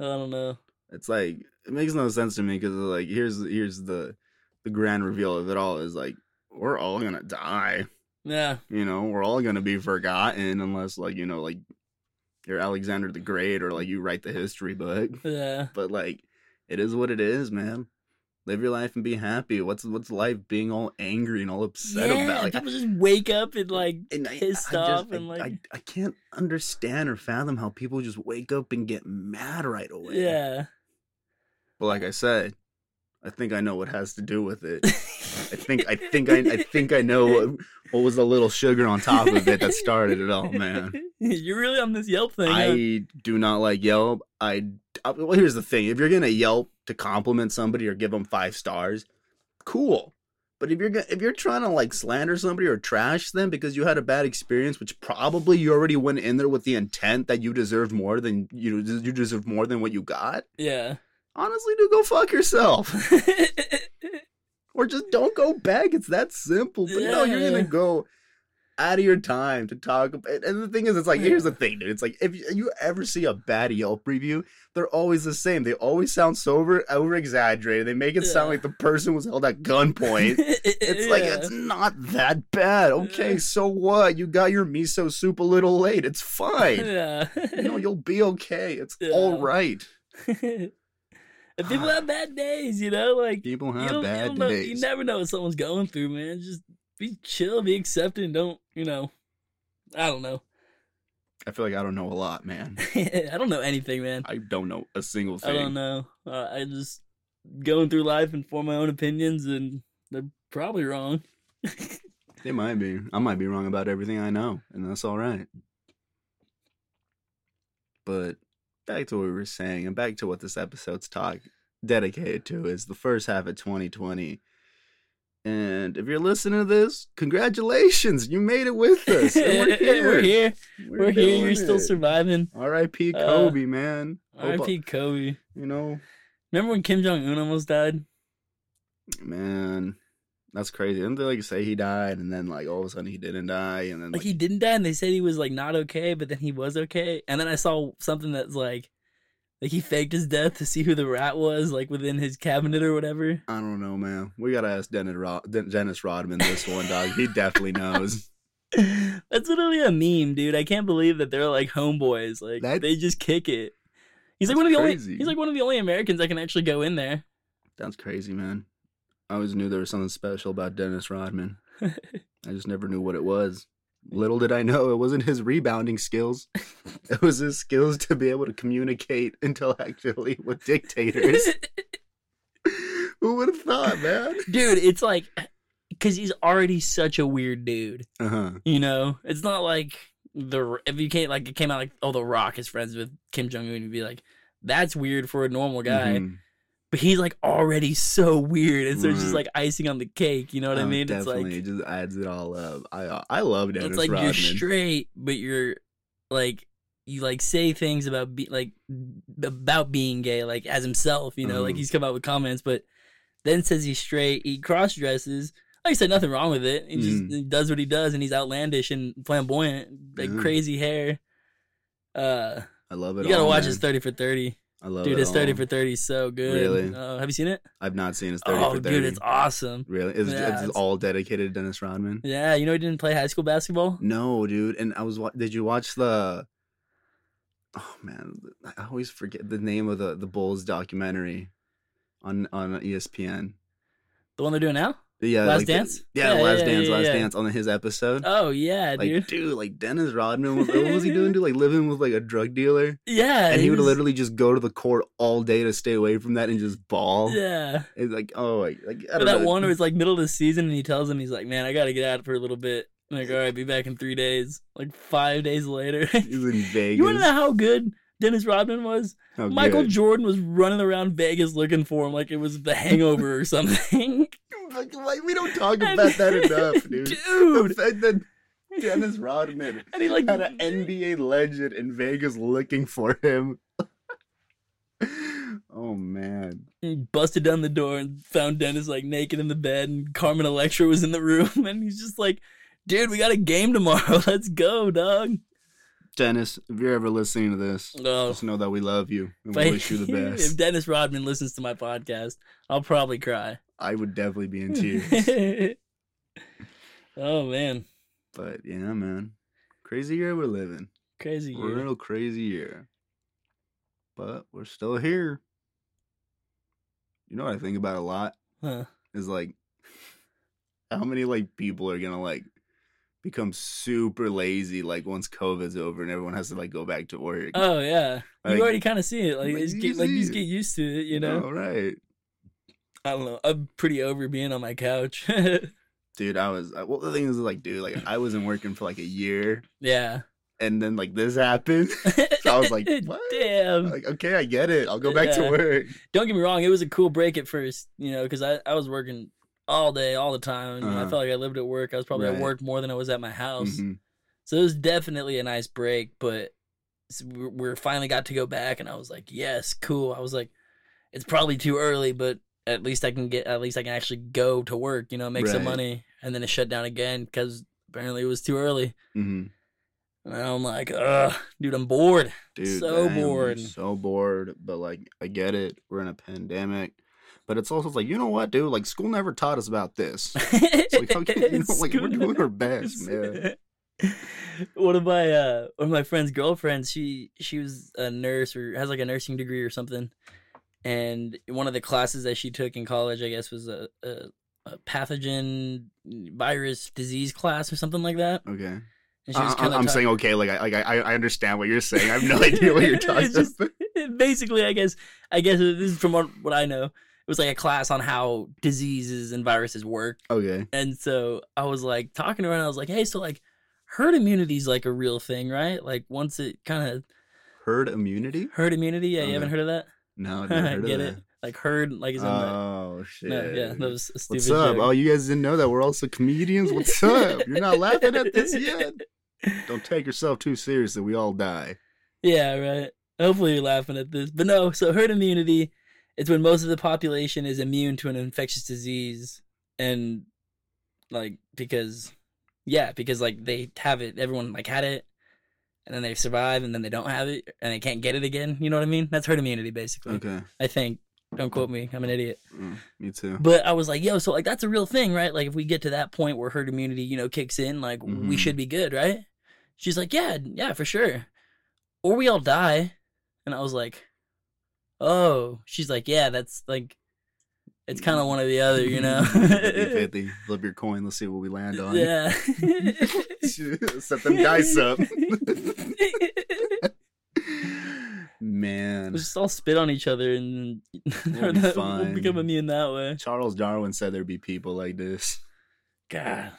I don't know. It's like it makes no sense to me because like here's here's the the grand reveal of it all is like we're all gonna die. Yeah, You know, we're all gonna be forgotten unless like you know like you're Alexander the Great or like you write the history book. yeah. But like it is what it is, man. Live your life and be happy. What's what's life being all angry and all upset yeah, about? Like, people just wake up and like and I, pissed I off just, and I, like I, I can't understand or fathom how people just wake up and get mad right away. yeah. But like I said, I think I know what has to do with it. I think I think I I think I know what, what was the little sugar on top of it that started it all, man. You're really on this Yelp thing. huh? I do not like Yelp. I, I well, here's the thing: if you're gonna Yelp to compliment somebody or give them five stars, cool. But if you're if you're trying to like slander somebody or trash them because you had a bad experience, which probably you already went in there with the intent that you deserve more than you you deserve more than what you got, Yeah. honestly, do go fuck yourself. or just don't go back. It's that simple. But no, you're gonna go out of your time to talk about. And the thing is, it's like here's the thing, dude. It's like if you, ever see a bad Yelp review, they're always the same. They always sound so over exaggerated. They make it sound like the person was held at gunpoint. It's like it's not that bad. Okay, so what? You got your miso soup a little late. It's fine. yeah. you know, you'll be okay. It's Yeah. all right. and people have bad days, you know, like People have you bad don't know, days. you never know what someone's going through, man. Just be chill, be accepting. Don't you know? I don't know. I feel like I don't know a lot, man. I don't know anything, man. I don't know a single thing. I don't know. Uh, I just going through life and form my own opinions, and they're probably wrong. They might be. I might be wrong about everything I know, and that's all right. But back to what we were saying, and back to what this episode's talk dedicated to is the first half of 2020. And if you're listening to this, congratulations, you made it with us. And we're here. we're here. We're, here. You're still surviving. R.I.P. Uh, Kobe, man. Hope- R.I.P. Kobe. You know, Remember when Kim Jong Un almost died? man, that's crazy. Didn't they like say he died, and then like all of a sudden he didn't die, and then Like like, he didn't die, and they said he was like not okay, but then he was okay. And then I saw something that's like, like he faked his death to see who the rat was, like within his cabinet or whatever. I don't know, man. We gotta ask Dennis, Rod- Dennis Rodman this one, dog. He definitely knows. That's literally a meme, dude. I can't believe that they're like homeboys. Like That- they just kick it. He's like one of the crazy. only. He's like one of the only Americans that can actually go in there. That's crazy, man. I always knew there was something special about Dennis Rodman. I just never knew what it was. Little did I know it wasn't his rebounding skills. It was his skills to be able to communicate intellectually with dictators. Who would have thought, man? dude, it's like because he's already such a weird dude. Uh huh. You know, it's not like the if you can't like it came out like oh the Rock is friends with Kim Jong Un, you'd be like that's weird for a normal guy. Mhm. But he's like already so weird, and so it's just like icing on the cake. You know what I Oh, mean? It's definitely, like it just adds it all up. I I love Dennis it's like Rodman. you're straight, but you're like you like say things about be like about being gay, like as himself. You know, like Mhm. he's come out with comments, but then says he's straight. He cross dresses. Like I said, nothing wrong with it. He just he does what he does, and he's outlandish and flamboyant, like Yeah. crazy hair. Uh, I love it. you gotta all, watch man. his thirty for thirty, I love dude. it. His thirty for thirty is so good. Really? Uh, have you seen it? I've not seen his thirty Oh, for thirty. dude, it's awesome. Really? Is Yeah, it's it's- all dedicated to Dennis Rodman? Yeah, you know he didn't play high school basketball. No, dude. And I was. Did you watch the? Oh man, I always forget the name of the the Bulls documentary on on ESPN. The one they're doing now. Yeah, Last like the- Dance? yeah, Yeah, Last yeah, Dance, yeah, Last. Dance on his episode. Oh yeah, like, dude. dude. like Dennis Rodman was what was he doing? Dude, like living with like a drug dealer, Yeah, and he would was- literally just go to the court all day to stay away from that and just ball. Yeah, It's like, oh, like, like I don't that know. one where it's like middle of the season, and he tells him he's like, "Man, I got to get out for a little bit." I'm like, all right, be back in three days. Like five days later, He's in Vegas. you want to know how good Dennis Rodman was? Michael good. Jordan was running around Vegas looking for him like it was The Hangover or something. Like, we don't talk about that enough, dude. The dude. fact that Dennis Rodman And he like had an NBA legend in Vegas looking for him. oh man. He busted down the door and found Dennis like naked in the bed, and Carmen Electra was in the room, and he's just like, "Dude, we got a game tomorrow. Let's go, dog." Dennis, if you're ever listening to this, Oh, just know that we love you and we wish you the best. if. Dennis Rodman listens to my podcast, I'll probably cry. I would definitely be in tears. oh man, but yeah, man. Crazy year we're living. crazy year. Real crazy year. But we're still here. You know what I think about a lot? Huh. is like how many like people are gonna like become super lazy like once COVID's over and everyone has to like go back to work. Oh yeah, Like- you already kind of see it. Like, like, you get, like you just get used to it. You know. Oh, right. I don't know. I'm pretty over being on my couch. Dude, I was well the thing is like, dude, like I wasn't working for like a year yeah. and then like this happened. So I was like, what? Damn. like, okay, I get it. I'll go back to work. Don't get me wrong, it was a cool break at first, you know, because I, I was working all day, all the time. I Uh-huh. felt like I lived at work. I was probably Right. at work more than I was at my house. Mhm. So it was definitely a nice break, but we we finally got to go back, and I was like, yes, cool. I was like, it's probably too early, but at least I can get, at least I can actually go to work, you know, make some money. And then it shut down again because apparently it was too early. Mhm. And I'm like, ugh, dude, I'm bored. Dude, So bored. So bored. But like I get it. We're in a pandemic. But it's also like, you know what, dude? Like school never taught us about this. like, you know, like, we're doing our best, man. One of my uh one of my friend's girlfriends, she she was a nurse or has like a nursing degree or something. And one of the classes that she took in college, I guess, was a, a, a pathogen virus disease class or something like that. Okay. And she was I, kind of am saying okay, like I like I, I understand what you're saying. I have no idea what you're talking just- about. basically, I guess, I guess this is from what, what I know. It was like a class on how diseases and viruses work. Okay. And so I was like talking to her, and I was like, "Hey, so like, herd immunity is like a real thing, right? Like once it kind of Herd immunity? herd immunity. Yeah, you haven't heard of that? No, I never heard Get of it? Like heard, like is in the, Oh shit. no, yeah, that was a stupid What's up? joke. Oh, you guys didn't know that we're also comedians? What's up? You're not laughing at this yet? Don't take yourself too seriously. We all die. Yeah, right. Hopefully you're laughing at this. But no, so herd immunity it's when most of the population is immune to an infectious disease and like because yeah, because like they have it everyone like had it and then they survive and then they don't have it and they can't get it again. You know what I mean? That's herd immunity basically. Okay. I think. Don't quote me. I'm an idiot. Mm, me too. But I was like, yo, so like that's a real thing, right? Like if we get to that point where herd immunity, you know, kicks in, like we Mhm. should be good, right? She's like, yeah, yeah, for sure. Or we all die. And I was like, oh. She's like, yeah, that's like, it's kind of one or the other, you know? 50 Flip your coin. Let's see what we land on. yeah. Set them dice up. Man. We'll just all spit on each other and We'll be we'll become immune that way. Charles Darwin said there'd be people like this. God.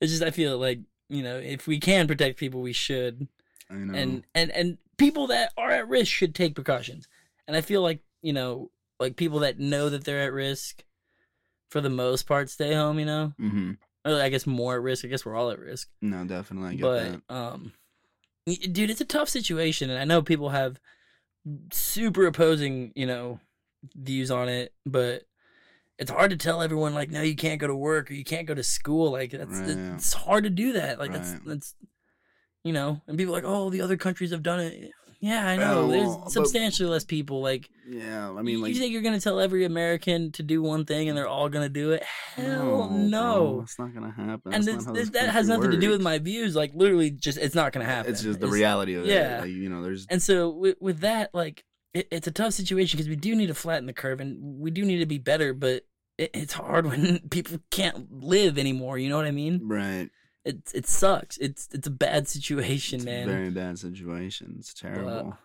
It's just I feel like, you know, if we can protect people, we should. I know. And and and people that are at risk should take precautions. And I feel like, you know, like people that know that they're at risk for the most part stay home, you know? hmm Or I guess more at risk. I guess we're all at risk. No, definitely. I get but that. um dude, it's a tough situation and I know people have super opposing, you know, views on it, but it's hard to tell everyone like no you can't go to work or you can't go to school like that's Right. it's hard to do that like that's Right. that's you know and people are like oh the other countries have done it yeah i know well, but- there's substantially less people like Yeah, I mean, like. you think you're gonna tell every american to do one thing and they're all gonna do it hell bro, no it's not gonna happen. and this, this, that has nothing to do with my views like literally just it's not gonna happen It's just the reality of yeah. it. Like, you know, there's. and so with, with that, like it, it's a tough situation because we do need to flatten the curve and we do need to be better, but it, it's hard when people can't live anymore. You know what I mean? Right. It it sucks. It's it's a bad situation, It's man. very bad situation. It's terrible.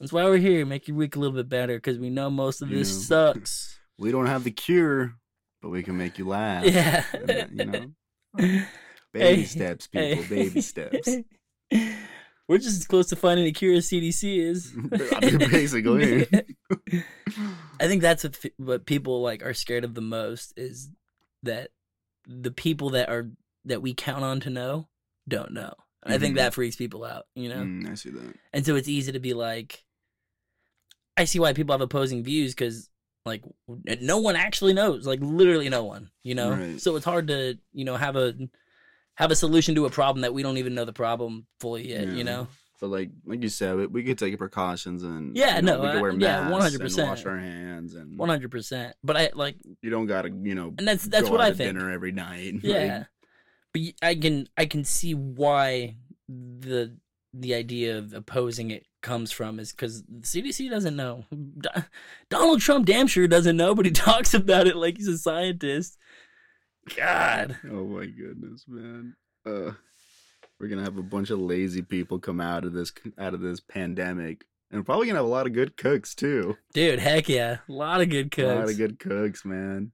That's why we're here. Make your week a little bit better because we know most of this Yeah. sucks. we don't have the cure, but we can make you laugh. yeah. And uh, you know, baby Hey, steps, people. hey. Baby steps. We're just as close to finding a cure as CDC is. I mean, basically. I think that's what, what people like are scared of the most is that the people that are that we count on to know don't know. And I think Mhm. that freaks people out, you know. Mm, I see that. And so it's easy to be like, I see why people have opposing views because like no one actually knows, like literally no one, you know. Right. So it's hard to you know have a have a solution to a problem that we don't even know the problem fully yet, Yeah. you know. But like, like you said, we, we could take precautions and Yeah, you know, no, we could wear yeah, masks 100%. and wash our hands and One hundred percent. But I like you don't gotta you know and that's that's what I think. dinner every night. Yeah, but I can I can see why the the idea of opposing it comes from is because the CDC doesn't know. Do- Donald Trump damn sure doesn't know, but he talks about it like he's a scientist. God, oh my goodness, man. Uh, we're gonna have a bunch of lazy people come out of this out of this pandemic, and probably gonna have a lot of good cooks too. dude, heck yeah, a lot of good cooks. A lot of good cooks, man.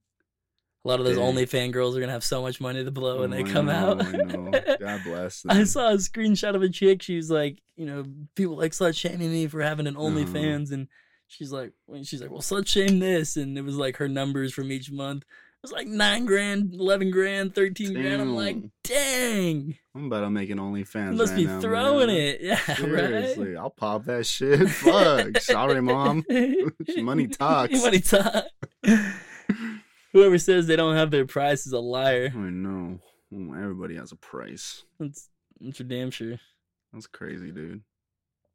A lot of those Dang. OnlyFan girls are gonna have so much money to blow when Oh, they come know, out. I know. God bless them. I saw a screenshot of a chick. She was like, you know, people like slut shaming me for having an Uh-huh. OnlyFans, and she's like, she's like, well, slut shame this, and it was like her numbers from each month. It was like nine grand, eleven grand, thirteen grand. I'm like, dang, I'm about to make an OnlyFans. you must right be now, throwing man. it, yeah, Seriously, I'll pop that shit. Fuck. Sorry, mom. Money talks. Money talk. Whoever says they don't have their price is a liar. I know. Everybody has a price. That's, that's for damn sure. That's crazy, dude.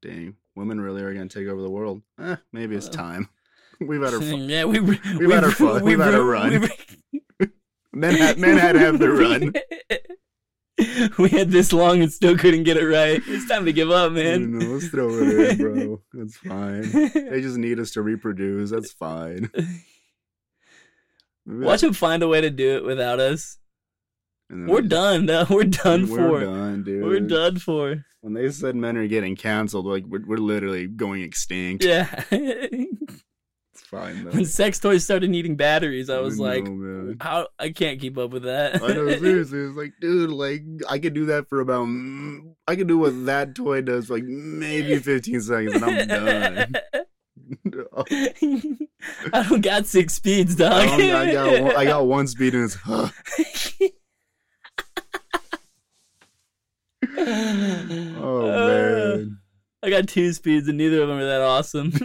Dang. Women really are gonna take over the world. Eh, maybe it's Well. time. We've had our fun. yeah, we we We've had our fun. We've had our run. Men had men had to have their run. we had this long and still couldn't get it right. It's time to give up, man. know, let's throw it in, bro. That's fine. They just need us to reproduce. That's fine. Watch him find a way to do it without us. We're we just- done. No, we're done for. We're done, dude. We're done for. When they said men are getting canceled, like we're, we're literally going extinct. Yeah. It's fine though. when sex toys started needing batteries, I was know, like, how I can't keep up with that. I know seriously. It's like, dude, like I could do that for about. I could do what that toy does for like maybe 15 seconds, and I'm done. I don't got six speeds, dog. I, I got one, I got one speed and it's. Huh. Oh Uh, man. I got two speeds and neither of them are that awesome.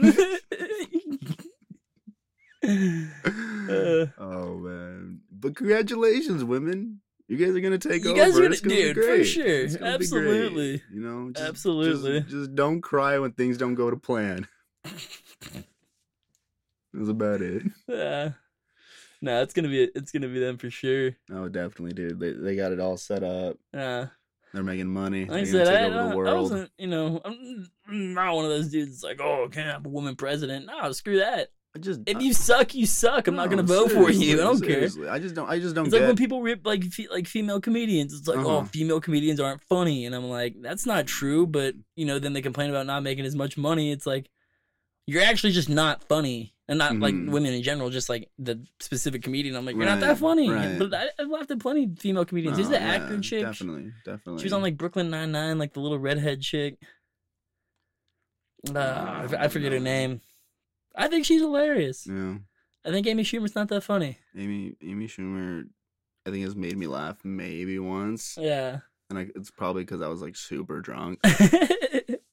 Uh, oh man. But congratulations, women. You guys are gonna take You over. guys are It's gonna- dude, for sure. It's gonna be great. Absolutely. You know, just, Absolutely. Just, just don't cry when things don't go to plan. That's about it. Yeah. No, it's gonna be it's gonna be them for sure. Oh, definitely, dude. They they got it all set up. Yeah. They're making money. Like I said, I, over I, the I wasn't, you know, I'm not one of those dudes like, oh, can't have a woman president. No, screw that. I just If I- you suck, you suck. I'm not gonna vote for you. I don't care. I just don't. I just don't It's like when people rip like fe- like female comedians. It's like, oh, Uh-huh. female comedians aren't funny, and I'm like, that's not true. But you know, then they complain about not making as much money. It's like you're actually just not funny, and not like Mhm. women in general, just like the specific comedian. I'm like, you're not that funny. right. But I, I've laughed at plenty of female comedians. Who's Oh, the yeah, actor chick? Definitely, definitely. She was on like Brooklyn Nine Nine, like the little redhead chick. Uh, I f- I forget her name. I think she's hilarious. Yeah, I think Amy Schumer's not that funny. Amy Amy Schumer. I think has made me laugh maybe once, Yeah. and I, it's probably because I was like super drunk.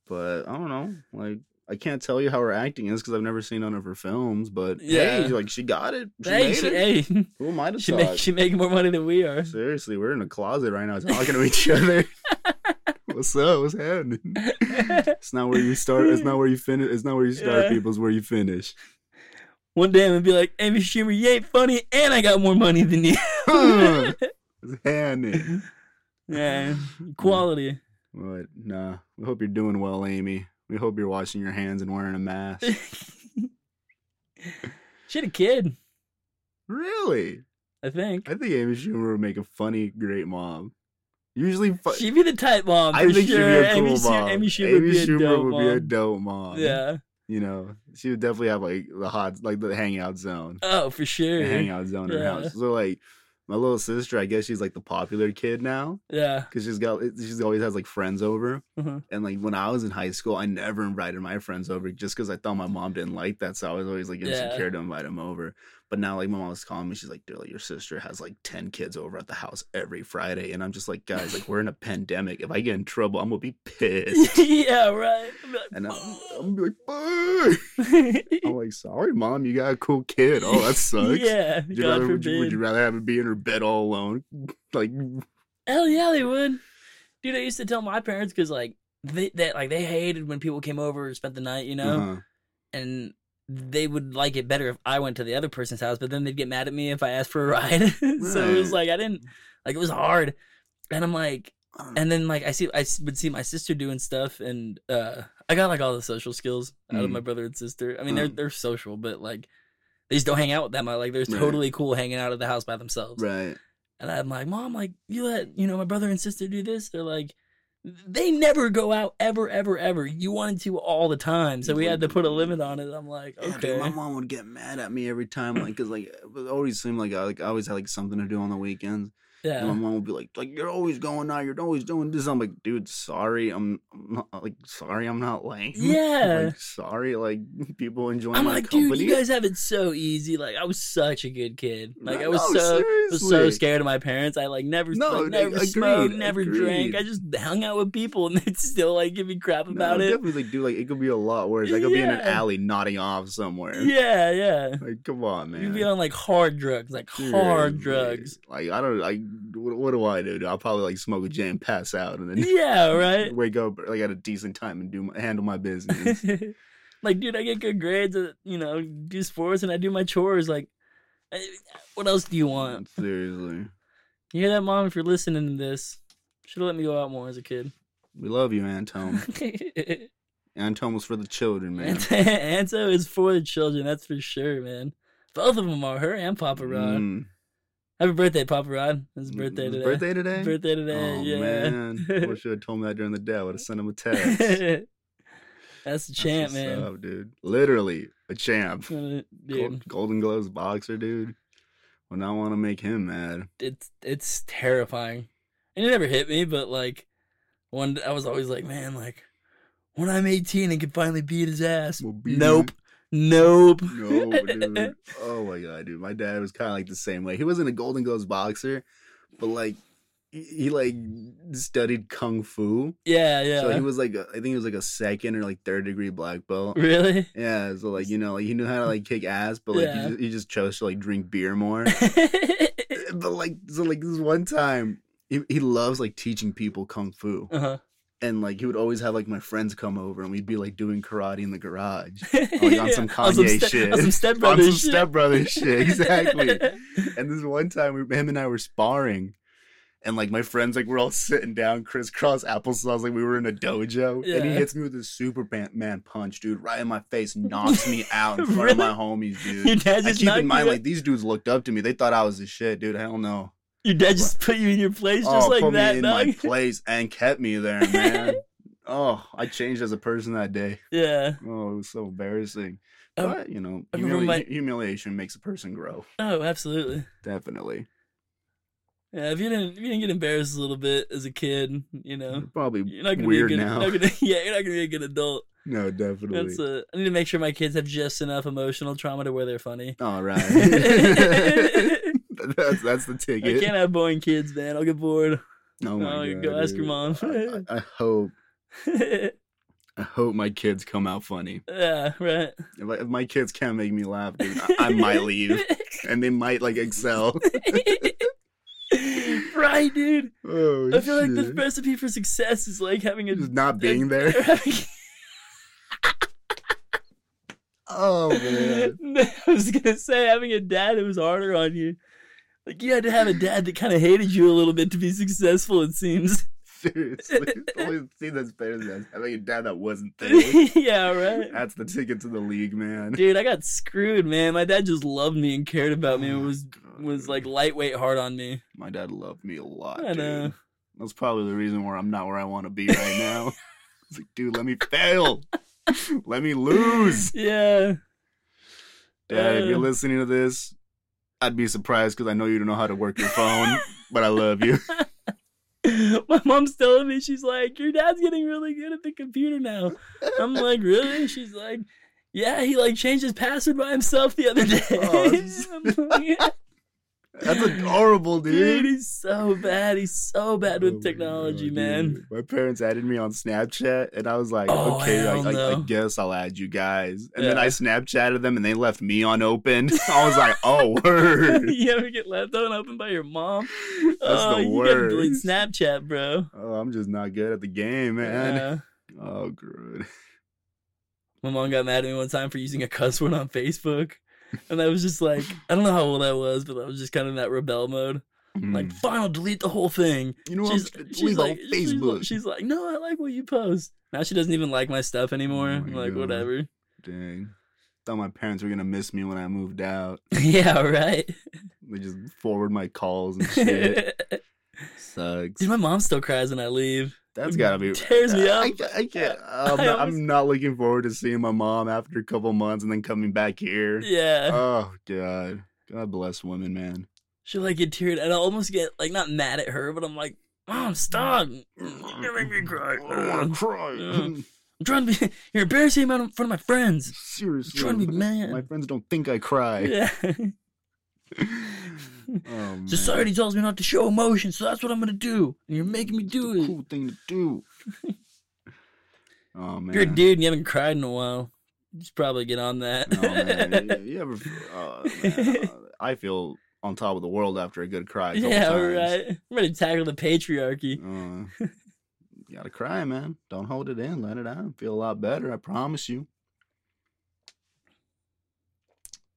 But I don't know. Like I can't tell you how her acting is because I've never seen none of her films. But Yeah. hey, like she got it. She hey, made she, it. hey, Who am I to she make she making more money than we are. Seriously, we're in a closet right now talking to each other. What's up? What's happening? It's not where you start. It's not where you finish. It's not where you start. Yeah. People. It's where you finish. One day I'm gonna be like, Amy Schumer, you ain't funny, and I got more money than you. Huh. It's happening. yeah, quality. But nah. We hope you're doing well, Amy. We hope you're washing your hands and wearing a mask. she had a kid, really? I think. I think Amy Schumer would make a funny, great mom. Usually, fu- She'd be the type mom. I think she'd be a cool Amy, mom. Amy Schumer would be a dope would be a mom. dope mom. Yeah. You know, she would definitely have like the hot, like the hangout zone. Oh, for sure. The hangout zone in her house. So like, my little sister, I guess she's like the popular kid now Yeah. because she's got, she's always has like friends over. Mhm. And like when I was in high school, I never invited my friends over just because I thought my mom didn't like that. So I was always like Yeah. insecure to invite them over. But now like my mom was calling me, she's like, dude, like, your sister has like 10 kids over at the house every Friday. And I'm just like, guys, like we're in a pandemic. If I get in trouble, I'm gonna be pissed. yeah, right. Be like, And I'm, I'm gonna be like, "Boo." I'm like, sorry, mom, you got a cool kid. Oh, that sucks. yeah, Would you, rather, would, you, would you rather have it be in her bed all alone? Like, Hell yeah, they would. Dude, I used to tell my parents because like they that like they hated when people came over and spent the night, you know, uh-huh. and they would like it better if I went to the other person's house, but then they'd get mad at me if I asked for a ride. so it was like I didn't like it was hard, and I'm like, I don't know. and then like I see I would see my sister doing stuff, and uh I got like all the social skills out of Mm. my brother and sister. I mean, they're they're social, but like they just don't hang out with that much. Like they're Right. totally cool hanging out at the house by themselves. right. And I'm like, Mom, like you let you know my brother and sister do this. They're like, they never go out ever, ever, ever. You wanted to all the time, so we had to put a limit on it. I'm like, Yeah, okay, dude, my mom would get mad at me every time, like, cause like it always seemed like I like I always had like something to do on the weekends. And my yeah, mom would be like, like you're always going out, you're always doing this. I'm like, dude, sorry, I'm, I'm not like sorry, I'm not lame. Yeah. like sorry, like people enjoy I'm my like, company. dude, you guys have it so easy. Like, I was such a good kid. Like, I was No, so was so scared of my parents. I like never, No, like, never agreed, smoked, never drank. I just hung out with people, and they'd still like give me crap No, about it. Definitely, like, dude, like it could be a lot worse. I could be in an alley nodding off somewhere. Yeah, yeah. Like, come on, man. You'd be on like hard drugs, like hard Seriously. drugs. Like I don't like what, what do I do? dude? I'll probably like smoke a J and pass out and then Yeah, right. wake up like at a decent time and do my, handle my business. like, dude, I get good grades. uh, You know, do sports and I do my chores. Like, eh, what else do you want? Seriously, You hear that, mom? If you're listening to this, should have let me go out more as a kid. we love you, Antone. Antone was for the children, man. Anto is for the children, that's for sure, man. Both of them are her and Papa Rod. Mm. Happy birthday, Papa Rod. His birthday today. Birthday today. Birthday today. Oh yeah. man, I should have told me that during the day. I would have sent him a text. That's That's champ, what's man. up, dude. Literally a champ. Uh, Gold- Golden Gloves boxer, dude. Would not want to make him mad. it's it's terrifying. And it never hit me, but like, one I was always like, man, like, when I'm 18 and can finally beat his ass. We'll beat Nope. Nope. No, dude. Oh my god, dude. My dad was kind of like the same way. He wasn't a Golden Gloves boxer, but like he, like studied kung fu. yeah, yeah. So he was like, a, I think he was like a second or like third degree black belt. really? Yeah, so like you know, like he knew how to like kick ass, but like Yeah. he, just, he just chose to like drink beer more. but like, so like this one time, he, he loves like teaching people kung fu. uh-huh. And like he would always have like my friends come over, and we'd be like doing karate in the garage. like on some Kanye shit. On some Step on some shit. Step shit, exactly. And this one time, we, him and I were sparring, and like my friends, like we're all sitting down, crisscross applesauce, like we were in a dojo. And he hits me with a Superman punch, dude, right in my face, knocks me out in front of my homies, Your dude. dad And just keep in mind, like these dudes looked up to me. They thought I was the shit, dude. Hell no. Your dad just put you in your place just oh, like put that, me in dog. my place and kept me there, man. oh, I changed as a person that day. yeah. Oh, it was so embarrassing. Um, But you know, humili- my- humiliation makes a person grow. Oh, absolutely. Definitely. Yeah, if you didn't, if you didn't get embarrassed a little bit as a kid, you know, Probably you're not gonna weird be a good. now. Gonna, yeah, you're not gonna be a good adult. No, definitely. That's uh, I need to make sure my kids have just enough emotional trauma to where they're funny. All right. that's that's the I ticket. can't have boring kids, man. I'll get bored. Oh my Oh, you god. go ask your mom. I, I- I hope I hope my kids come out funny. yeah, right. If, I, if my kids can't make me laugh, dude, I, I might leave, and they might like excel. right, dude. Oh, I feel like the recipe for success is like having a just not being there. Oh man. I was gonna say having a dad who was harder on you. Like you had to have a dad that kind of hated you a little bit to be successful. It seems. Seriously, the only thing that's better than having a dad that wasn't there. yeah, right. That's the ticket to the league, man. Dude, I got screwed, man. My dad just loved me and cared about me Oh and was God, was like lightweight hard on me. My dad loved me a lot, I dude. That's probably the reason where I'm not where I want to be right now. it's like, dude, let me fail. let me lose. Yeah. Dad, if you're Uh. listening to this, I'd be surprised because I know you don't know how to work your phone, but I love you. My mom's telling me she's like, Your dad's getting really good at the computer now. I'm like, Really? She's like, Yeah, he like changed his password by himself the other day. Oh, that's- adorable, Dude, dude. he's so bad. He's so bad Oh with my technology, man. My parents added me on Snapchat, and I was like, Oh, okay, I, I, I guess I'll add you guys. And then I Snapchatted them, and they left me unopened. I was like, oh, word. you ever get left unopened by your mom? That's oh, the you gotta delete. Snapchat, bro. Oh, I'm just not good at the game, man. Yeah. Oh, good. My mom got mad at me one time for using a cuss word on Facebook. And I was just like, I don't know how old I was, but I was just kind of in that rebel mode. Like, Mm. fine, I'll delete the whole thing. you know, She's, what? she's like, she's Facebook. like, she's like, no, I like what you post. Now she doesn't even like my stuff anymore. Oh my like, God. whatever. Dang. Thought my parents were gonna miss me when I moved out. yeah, right. They just forward my calls and shit. Sucks. Dude, my mom still cries when I leave. That's gotta be tears me up. I, I can't. Um, I'm, I not, always- I'm not looking forward to seeing my mom after a couple months and then coming back here. Yeah. Oh God. God bless women, man. She'll like get teared, and I almost get like not mad at her, but I'm like, Mom, stop! You're making me cry. I don't want to cry. I'm trying to be. You're embarrassing me in front of my friends. Seriously, trying to be mad. My friends don't think I cry. Yeah. Oh. Society tells me not to show emotion, so that's what I'm gonna do, and you're making me do it. cool thing to do. oh man. If you're a dude and you haven't cried in a while, you should probably get on that. Oh man, you, ever? Oh, man. uh, I feel on top of the world after a good cry. A yeah, times. right. I'm ready to tackle the patriarchy. Uh, you gotta cry, man. Don't hold it in. Let it out. Feel a lot better. I promise you.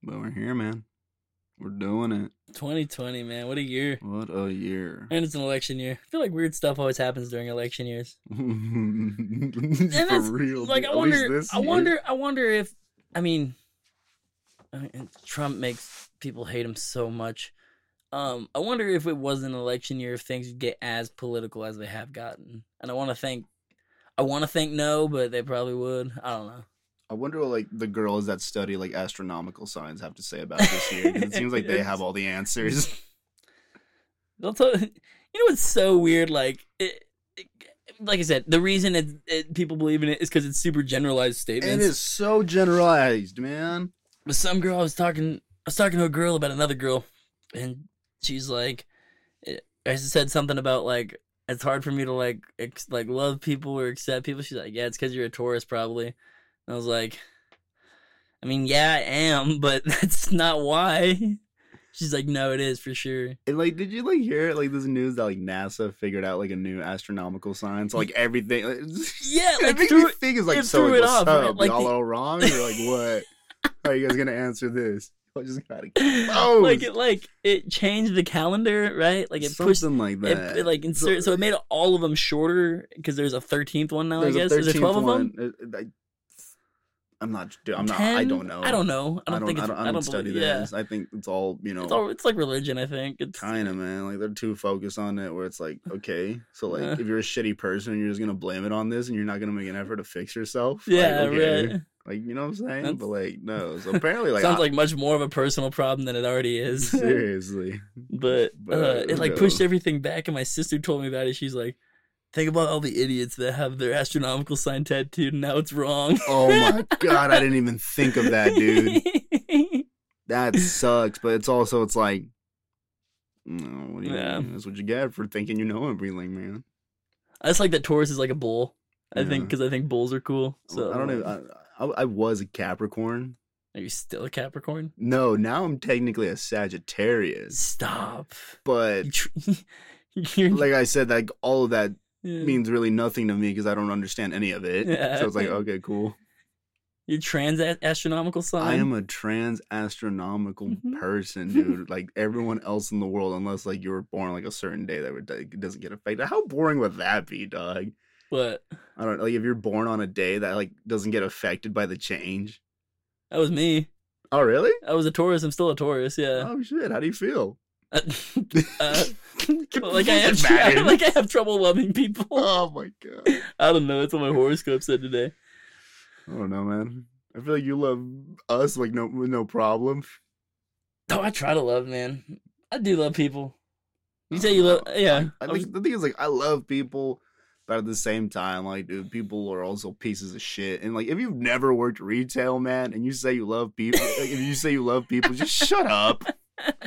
But we're here, man. We're doing it. 2020, man, what a year. What a year. And it's an election year. I feel like weird stuff always happens during election years. For real. like dude. I wonder, I year. wonder, I wonder if, I mean, I mean, Trump makes people hate him so much. Um, I wonder if it was an election year, if things would get as political as they have gotten. And I want to think, I want to think no, but they probably would. I don't know. I wonder what like the girls that study like astronomical science have to say about this year. it seems like they have all the answers. Tell, you know what's so weird? Like, it, it- like I said, the reason it, it, people believe in it is because it's super generalized statements. it is so generalized, man. But some girl I was talking, I was talking to a girl about another girl, and she's like, eh, I said something about like it's hard for me to like ex- like love people or accept people. She's like, yeah, it's because you're a Taurus probably. I was like, I mean, yeah, I am, but that's not why. She's like, no, it is for sure. And like, did you like hear like this news that like NASA figured out like a new astronomical science? Like everything, like, Yeah, like thing is like it so like, it what's off, up? Like Y'all the- all wrong? You're like, what? How are you guys gonna answer this? I just gotta close. like it like it changed the calendar, right? Like it something pushed like that. it, like insert so it made all of them shorter because there's a 13th one now, I guess. Is there 13th 12 of them? one. I- I'm not. Dude, I'm not. I don't know. I don't know. I I don't, don't. think I it's don't, I don't study believe, yeah. this. I think it's all you know. It's all it's like religion, I think. It's Kind of, man. Like they're too focused on it. Where it's like, okay, so like, Yeah. if you're a shitty person, you're just gonna blame it on this, and you're not gonna make an effort to fix yourself. yeah, like, okay. right. Like you know what I'm saying? That's- but like, no. So apparently, like, Sounds I- like much more of a personal problem than it already is. seriously. but But, uh, it like no. pushed everything back, and my sister told me about it. She's like, "Think about all the idiots that have their astronomical sign tattooed, and now it's wrong." Oh my god, I didn't even think of that, dude. That sucks. But it's also, it's like, no, what do you Yeah. mean? That's what you get for thinking you know everything, man. I just like that Taurus is like a bull. I think because I think bulls are cool. So I don't know. I, I, I was a Capricorn. Are you still a Capricorn? No, now I'm technically a Sagittarius. Stop. But You tr- You're, like I said, like all of that yeah. means really nothing to me because I don't understand any of it. Yeah. So it's like, okay, cool. You're trans astronomical sign. I am a trans astronomical Mhm. person, dude. like everyone else in the world, unless like you were born like a certain day that would, like, it doesn't get affected. How boring would that be, dog? What? I don't like if you're born on a day that like doesn't get affected by the change. That was me. Oh, really? I was a Taurus. I'm still a Taurus. Yeah. Oh shit! How do you feel? Uh, uh, like I have, Imagine. like I have trouble loving people. Oh my god! I don't know. That's what my horoscope said today. I don't know, man. I feel like you love us like no no problem. Oh, I try to love, man. I do love people. You say you love, yeah. I, I I think the thing is like I love people, but at the same time, like dude, people are also pieces of shit. And like if you've never worked retail, man, and you say you love people, like, if you say you love people, just shut up.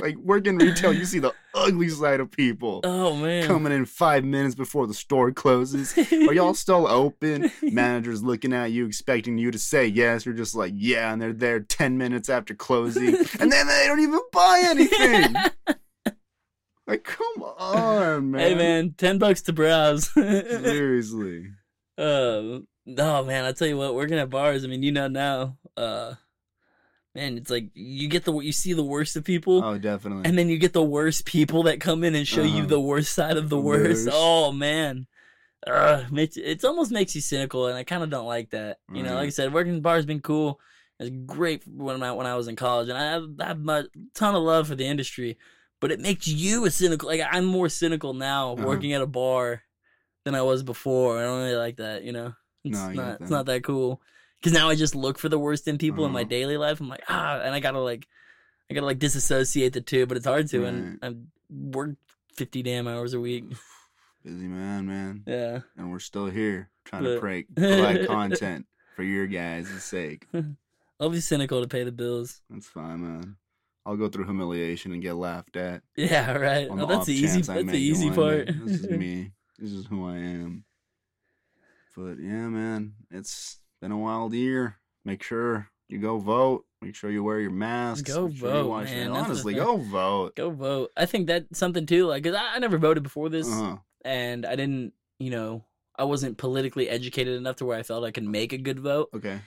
Like working retail, you see the ugly side of people. oh man. Coming in five minutes before the store closes. Are y'all still open? Managers looking at you, expecting you to say yes. You're just like, yeah, and they're there 10 minutes after closing. And then they don't even buy anything. Like, come on, man. Hey man, ten bucks to browse. Seriously. Uh, no man, I tell you what, working at bars. I mean, you know now. Uh, man, it's like you get the you see the worst of people, Oh, definitely. and then you get the worst people that come in and show you Uh-huh. the worst side of the worst. worst. Oh man, makes it almost makes you cynical, and I kind of don't like that. You know, like I said, working in bars has been cool. It's great when I when I was in college, and I have, I have a ton of love for the industry. But it makes you a cynical. Like I'm more cynical now Uh-huh. working at a bar than I was before. I don't really like that. You know, it's No, not it's not that cool. Because now I just look for the worst in people in my Uh-huh. daily life. I'm like ah, and I gotta like, I gotta like disassociate the two. But it's hard to, Right. and I work fifty damn hours a week. Busy man, man. Yeah. And we're still here trying to But- prank, provide content for your guys' sake. I'll be cynical to pay the bills. That's fine, man. I'll go through humiliation and get laughed at. Yeah, right. Oh, that's the easy. That's the easy part. This is me. This is who I am. But yeah, man, it's been a wild year. Make sure you go vote. Make sure you wear your mask. Go sure vote, man. Honestly, go vote. Go vote. I think that's something too. Like, cause I, I never voted before this, Uh-huh. and I didn't. You know, I wasn't politically educated enough to where I felt I could make a good vote, Okay.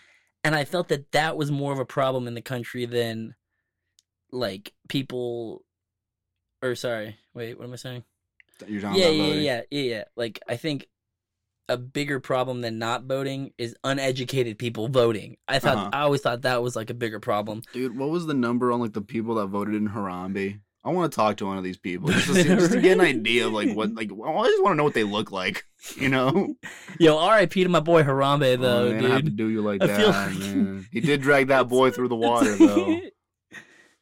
and I felt that that was more of a problem in the country than, like, people. Or sorry, wait, what am I saying? You're talking yeah, yeah, yeah, yeah, yeah. Like I think a bigger problem than not voting is uneducated people voting. I thought Uh-huh. I always thought that was like a bigger problem. Dude, what was the number on like the people that voted in Harambe? I want to talk to one of these people just to, see, just to get an idea of like what like I just want to know what they look like. You know, Yo, R.I.P. to my boy Harambe though, oh, man, I have to do you like I that, like- man. He did drag that boy through the water though.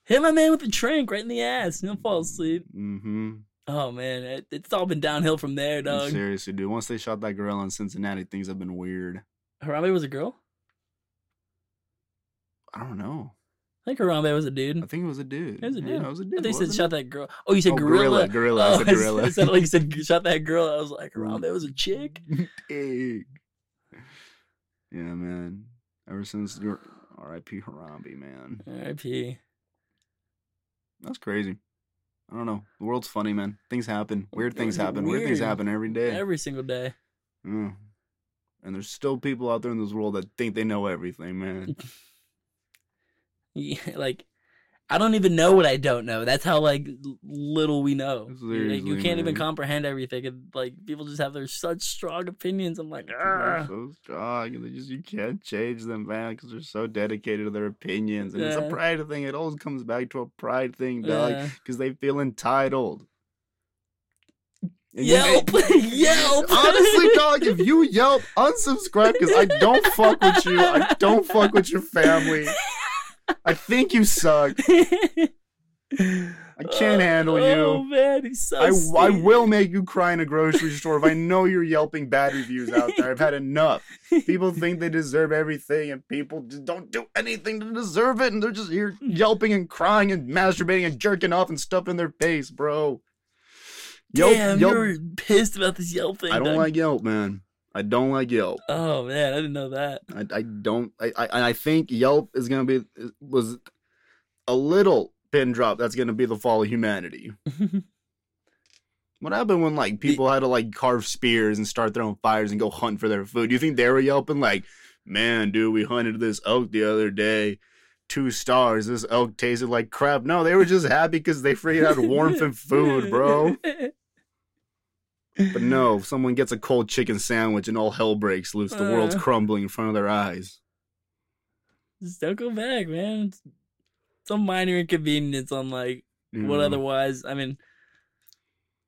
Hit my man with the trank right in the ass. He'll fall asleep. Mm-hmm. Oh man, it, it's all been downhill from there, dog. Seriously, dude. Once they shot that gorilla in Cincinnati, things have been weird. Harambe was a girl. I don't know. I think Harambe was a dude. I think it was a dude. It was a dude. Yeah, it was a I dude. think you said wasn't shot that girl. Oh, you said Oh, gorilla. gorilla, gorilla. I Oh, said it gorilla. It sounded like you said shot that girl. I was like, Harambe was a chick. Dang. Yeah, man. Ever since R.I.P. Harambe, man. R.I.P. That's crazy. I don't know. The world's funny, man. Things happen. Weird things happen. Weird, things happen every day. Every single day. Mm. And there's still people out there in this world that think they know everything, man. Yeah, like I don't even know what I don't know. That's how like little we know. Like, you can't even comprehend everything, and like people just have their such strong opinions. I'm like, They're so strong, and they just you can't change them, man, because they're so dedicated to their opinions, and it's a pride thing. It always comes back to a pride thing, dog, Yeah. because they feel entitled. And you- Yelp, Yelp. Honestly, dog, if you Yelp, unsubscribe because I don't fuck with you. I don't fuck with your family. I think you suck. I can't handle Oh you. Oh, man, he's so. I, I will make you cry in a grocery store if I know you're yelping bad reviews out there. I've had enough. People think they deserve everything, and people don't do anything to deserve it, and they're just here yelping and crying and masturbating and jerking off and stuff in their face, bro. Yelp, Damn, Yelp. you're pissed about this Yelp thing. I don't dog. like Yelp, man. I don't like Yelp. Oh man, I didn't know that. I, I don't. I, I I think Yelp is gonna be was a little pin drop. That's gonna be the fall of humanity. What happened when like people had to like carve spears and start throwing fires and go hunt for their food? Do you think they were yelping like, "Man, dude, we hunted this elk the other day, two stars. This elk tasted like crap." No, they were just happy because they freaking had warmth and food, bro. But no, if someone gets a cold chicken sandwich and all hell breaks loose. The world's Uh. crumbling in front of their eyes. Just don't go back, man. It's some minor inconvenience on like you what otherwise. I mean,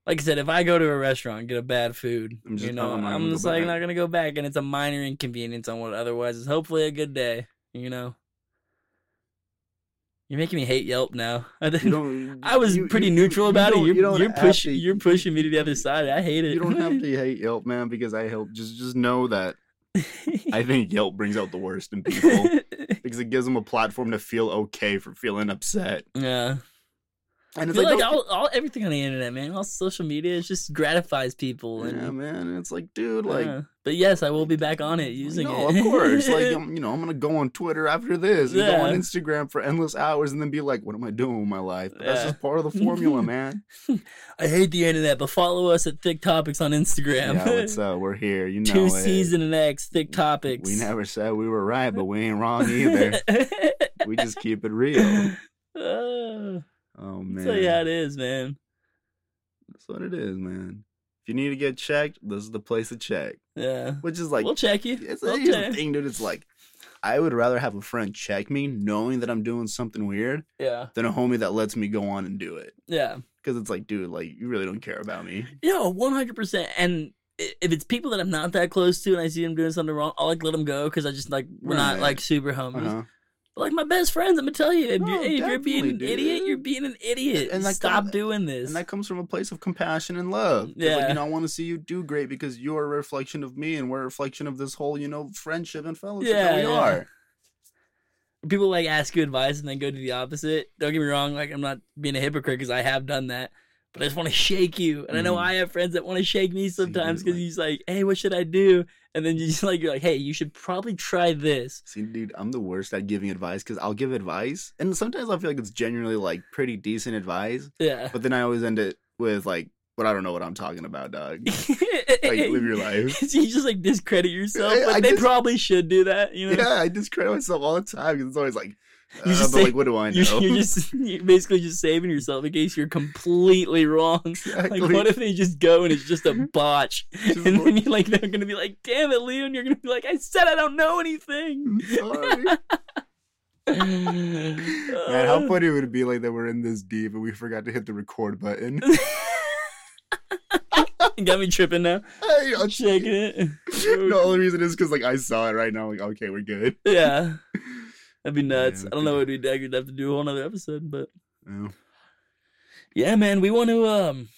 like I said, if I go to a restaurant and get a bad food, I'm just- you know, I'm I'm just like back. not gonna go back, and it's a minor inconvenience on what otherwise is hopefully a good day. You know, you're making me hate Yelp now. I I was you- pretty you- neutral you about it. You're you you're pushing you're pushing me to the other side. I hate it. You don't have to hate Yelp, man, because I help. Just just know that I think Yelp brings out the worst in people because it gives them a platform to feel okay for feeling upset. yeah. And it's like, like all, all everything on the internet, man, all social media, it just gratifies people. And, yeah, man. And it's like, dude, like, uh, but yes, I will be back on it using no, it. of course. Like, I'm, you know, I'm gonna go on Twitter after this, and go on Instagram for endless hours, and then be like, what am I doing with my life? But that's just part of the formula, man. I hate the internet, but follow us at Thick Topics on Instagram. yeah, what's up? We're here. You know Two it. season and X Thick Topics. We never said we were right, but we ain't wrong either. we just keep it real. uh, Oh man. how yeah, man, it is, man. that's what it is, man. If you need to get checked, this is the place to check. Yeah, Which is like, we'll check you. it's, We'll the thing, dude. It's like, I would rather have a friend check me, knowing that I'm doing something weird, Yeah, than a homie that lets me go on and do it. yeah. Because it's like, dude, like you really don't care about me. Yeah, one hundred percent. And if it's people that I'm not that close to, and I see them doing something wrong, I'll like let them go because I just like we're not like super homies. Uh-huh. Like my best friends, I'm gonna tell you, if, No, you're, if you're being an definitely, idiot, you're being an idiot. And that Stop come- doing this. And that comes from a place of compassion and love. Yeah. Like, you know, I want to see you do great because you're a reflection of me and we're a reflection of this whole, you know, friendship and fellowship that Yeah, we yeah. are. people like ask you advice and then go to the opposite. Don't get me wrong, like I'm not being a hypocrite because I have done that, but I just want to shake you. And I know Mhm. I have friends that want to shake me sometimes because like- he's like, "Hey, what should I do?" And then you just like you're like, "Hey, you should probably try this." See, dude, I'm the worst at giving advice because I'll give advice, and sometimes I feel like it's genuinely like pretty decent advice, Yeah. but then I always end it with like, "But I don't know what I'm talking about, dog." like, live your life. you just like discredit yourself, I- but I they just- probably should do that. You know, Yeah, I discredit myself all the time because it's always like, You uh, just but say- like, what do I know? you, you're just you're basically just saving yourself in case you're completely wrong. exactly. Like, what if they just go and it's just a botch? Just and then you're like, they're gonna be like, "Damn it, Leon!" You're gonna be like, "I said I don't know anything." I'm sorry. Man, how funny would it be like that we're in this deep and we forgot to hit the record button? You got me tripping now. hey, I'm Shaking it. The only reason is because like I saw it right now. Like, okay, we're good. Yeah, that'd be nuts. Yeah, I don't know what we'd could have to do a whole nother episode, but Yeah. yeah, man, we want to um,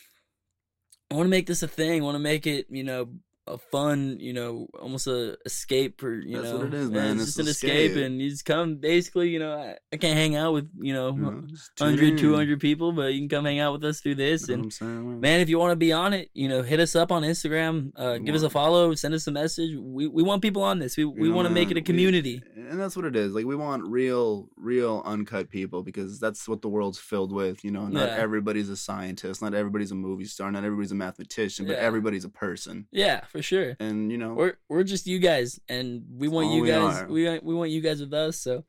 I want to make this a thing. Want to make it, you know, a fun, you know, almost a escape for you That's know. what it is, man. It's It's just an escape. escape, and you just come. Basically, you know, I, I can't hang out with you know, You know, just tune 100, 200 people, but you can come hang out with us through this. You know And saying? man? if you want to be on it, you know, hit us up on Instagram. Uh, give us a follow. Send us a message. We we want people on this. We we want to make it a we- community. and that's what it is. Like we want real, real uncut people because that's what the world's filled with. You know, not Yeah. everybody's a scientist, not everybody's a movie star, not everybody's a mathematician, but Yeah. everybody's a person. yeah, for sure. And you know, We're we're just you guys, and we want you we guys. are. We want we want you guys with us. So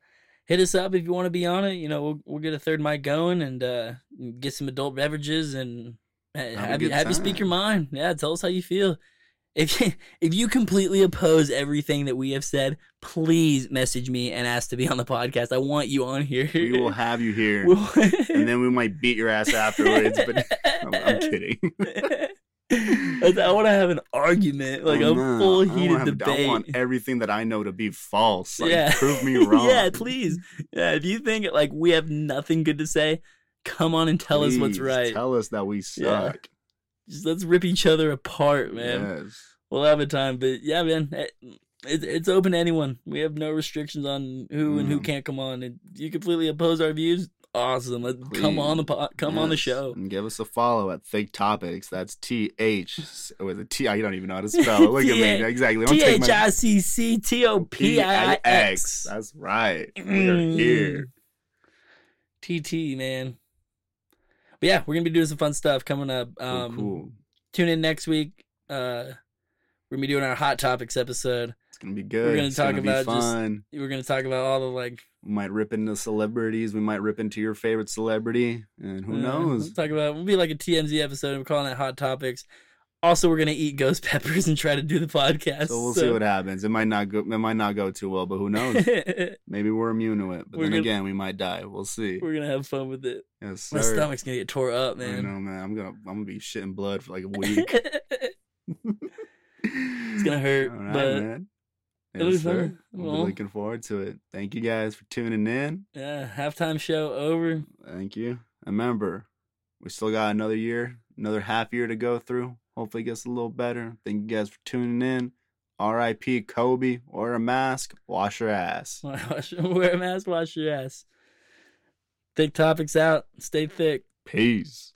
hit us up if you want to be on it. You know, we'll we'll get a third mic going and uh, get some adult beverages and a have you have you speak your mind. Yeah, tell us how you feel. If you, if you completely oppose everything that we have said, please message me and ask to be on the podcast. I want you on here. we will have you here, We'll- and then we might beat your ass afterwards. But I'm, I'm kidding. I want to have an argument, like Oh, a no. full I heated have- debate. I want everything that I know to be false. Like, yeah, prove me wrong. yeah, please. Yeah, if you think like we have nothing good to say, come on and tell us what's right. Tell us that we Yeah. suck. Just let's rip each other apart, man. Yes. We'll have a time, but yeah, man, it, it, it's open to anyone. We have no restrictions on who and who Mm. can't come on. And you completely oppose our views. Awesome. Let come on the po- come on the show. and give us a follow at Thick Topics. That's T H with a T. I don't even know how to spell. it. Look at me. Exactly. T H I C C T O P I X. That's right. We're Mm. here. TT, man. But yeah, we're gonna be doing some fun stuff coming up. Cool, Um, cool. Tune in next week. Uh, we're gonna be doing our hot topics episode. It's gonna be good. We're gonna it's talk gonna be about just- fun. We're gonna talk about all the like. We might rip into celebrities. We might rip into your favorite celebrity, and who knows? We'll talk about. We'll be like a TMZ episode. We're calling it hot topics. Also, we're gonna eat ghost peppers and try to do the podcast. So we'll see what happens. It might not go. It might not go too well, but who knows? Maybe we're immune to it. But We're then gonna- again, we might die. We'll see. We're gonna have fun with it. Yes, sir. My stomach's gonna get tore up, I man. know, man. I'm gonna. I'm gonna be shitting blood for like a week. it's gonna hurt, right, but man. It'll be Yes, sir. fun. We'll Well. be looking forward to it. Thank you guys for tuning in. yeah, halftime show over. Thank you. And remember, we still got another year, another half year to go through. Hopefully, it gets a little better. Thank you guys for tuning in. R.I.P. Kobe. Wear a mask. Wash your ass. Wear a mask, wash your ass. Thick topics out. Stay thick. Peace.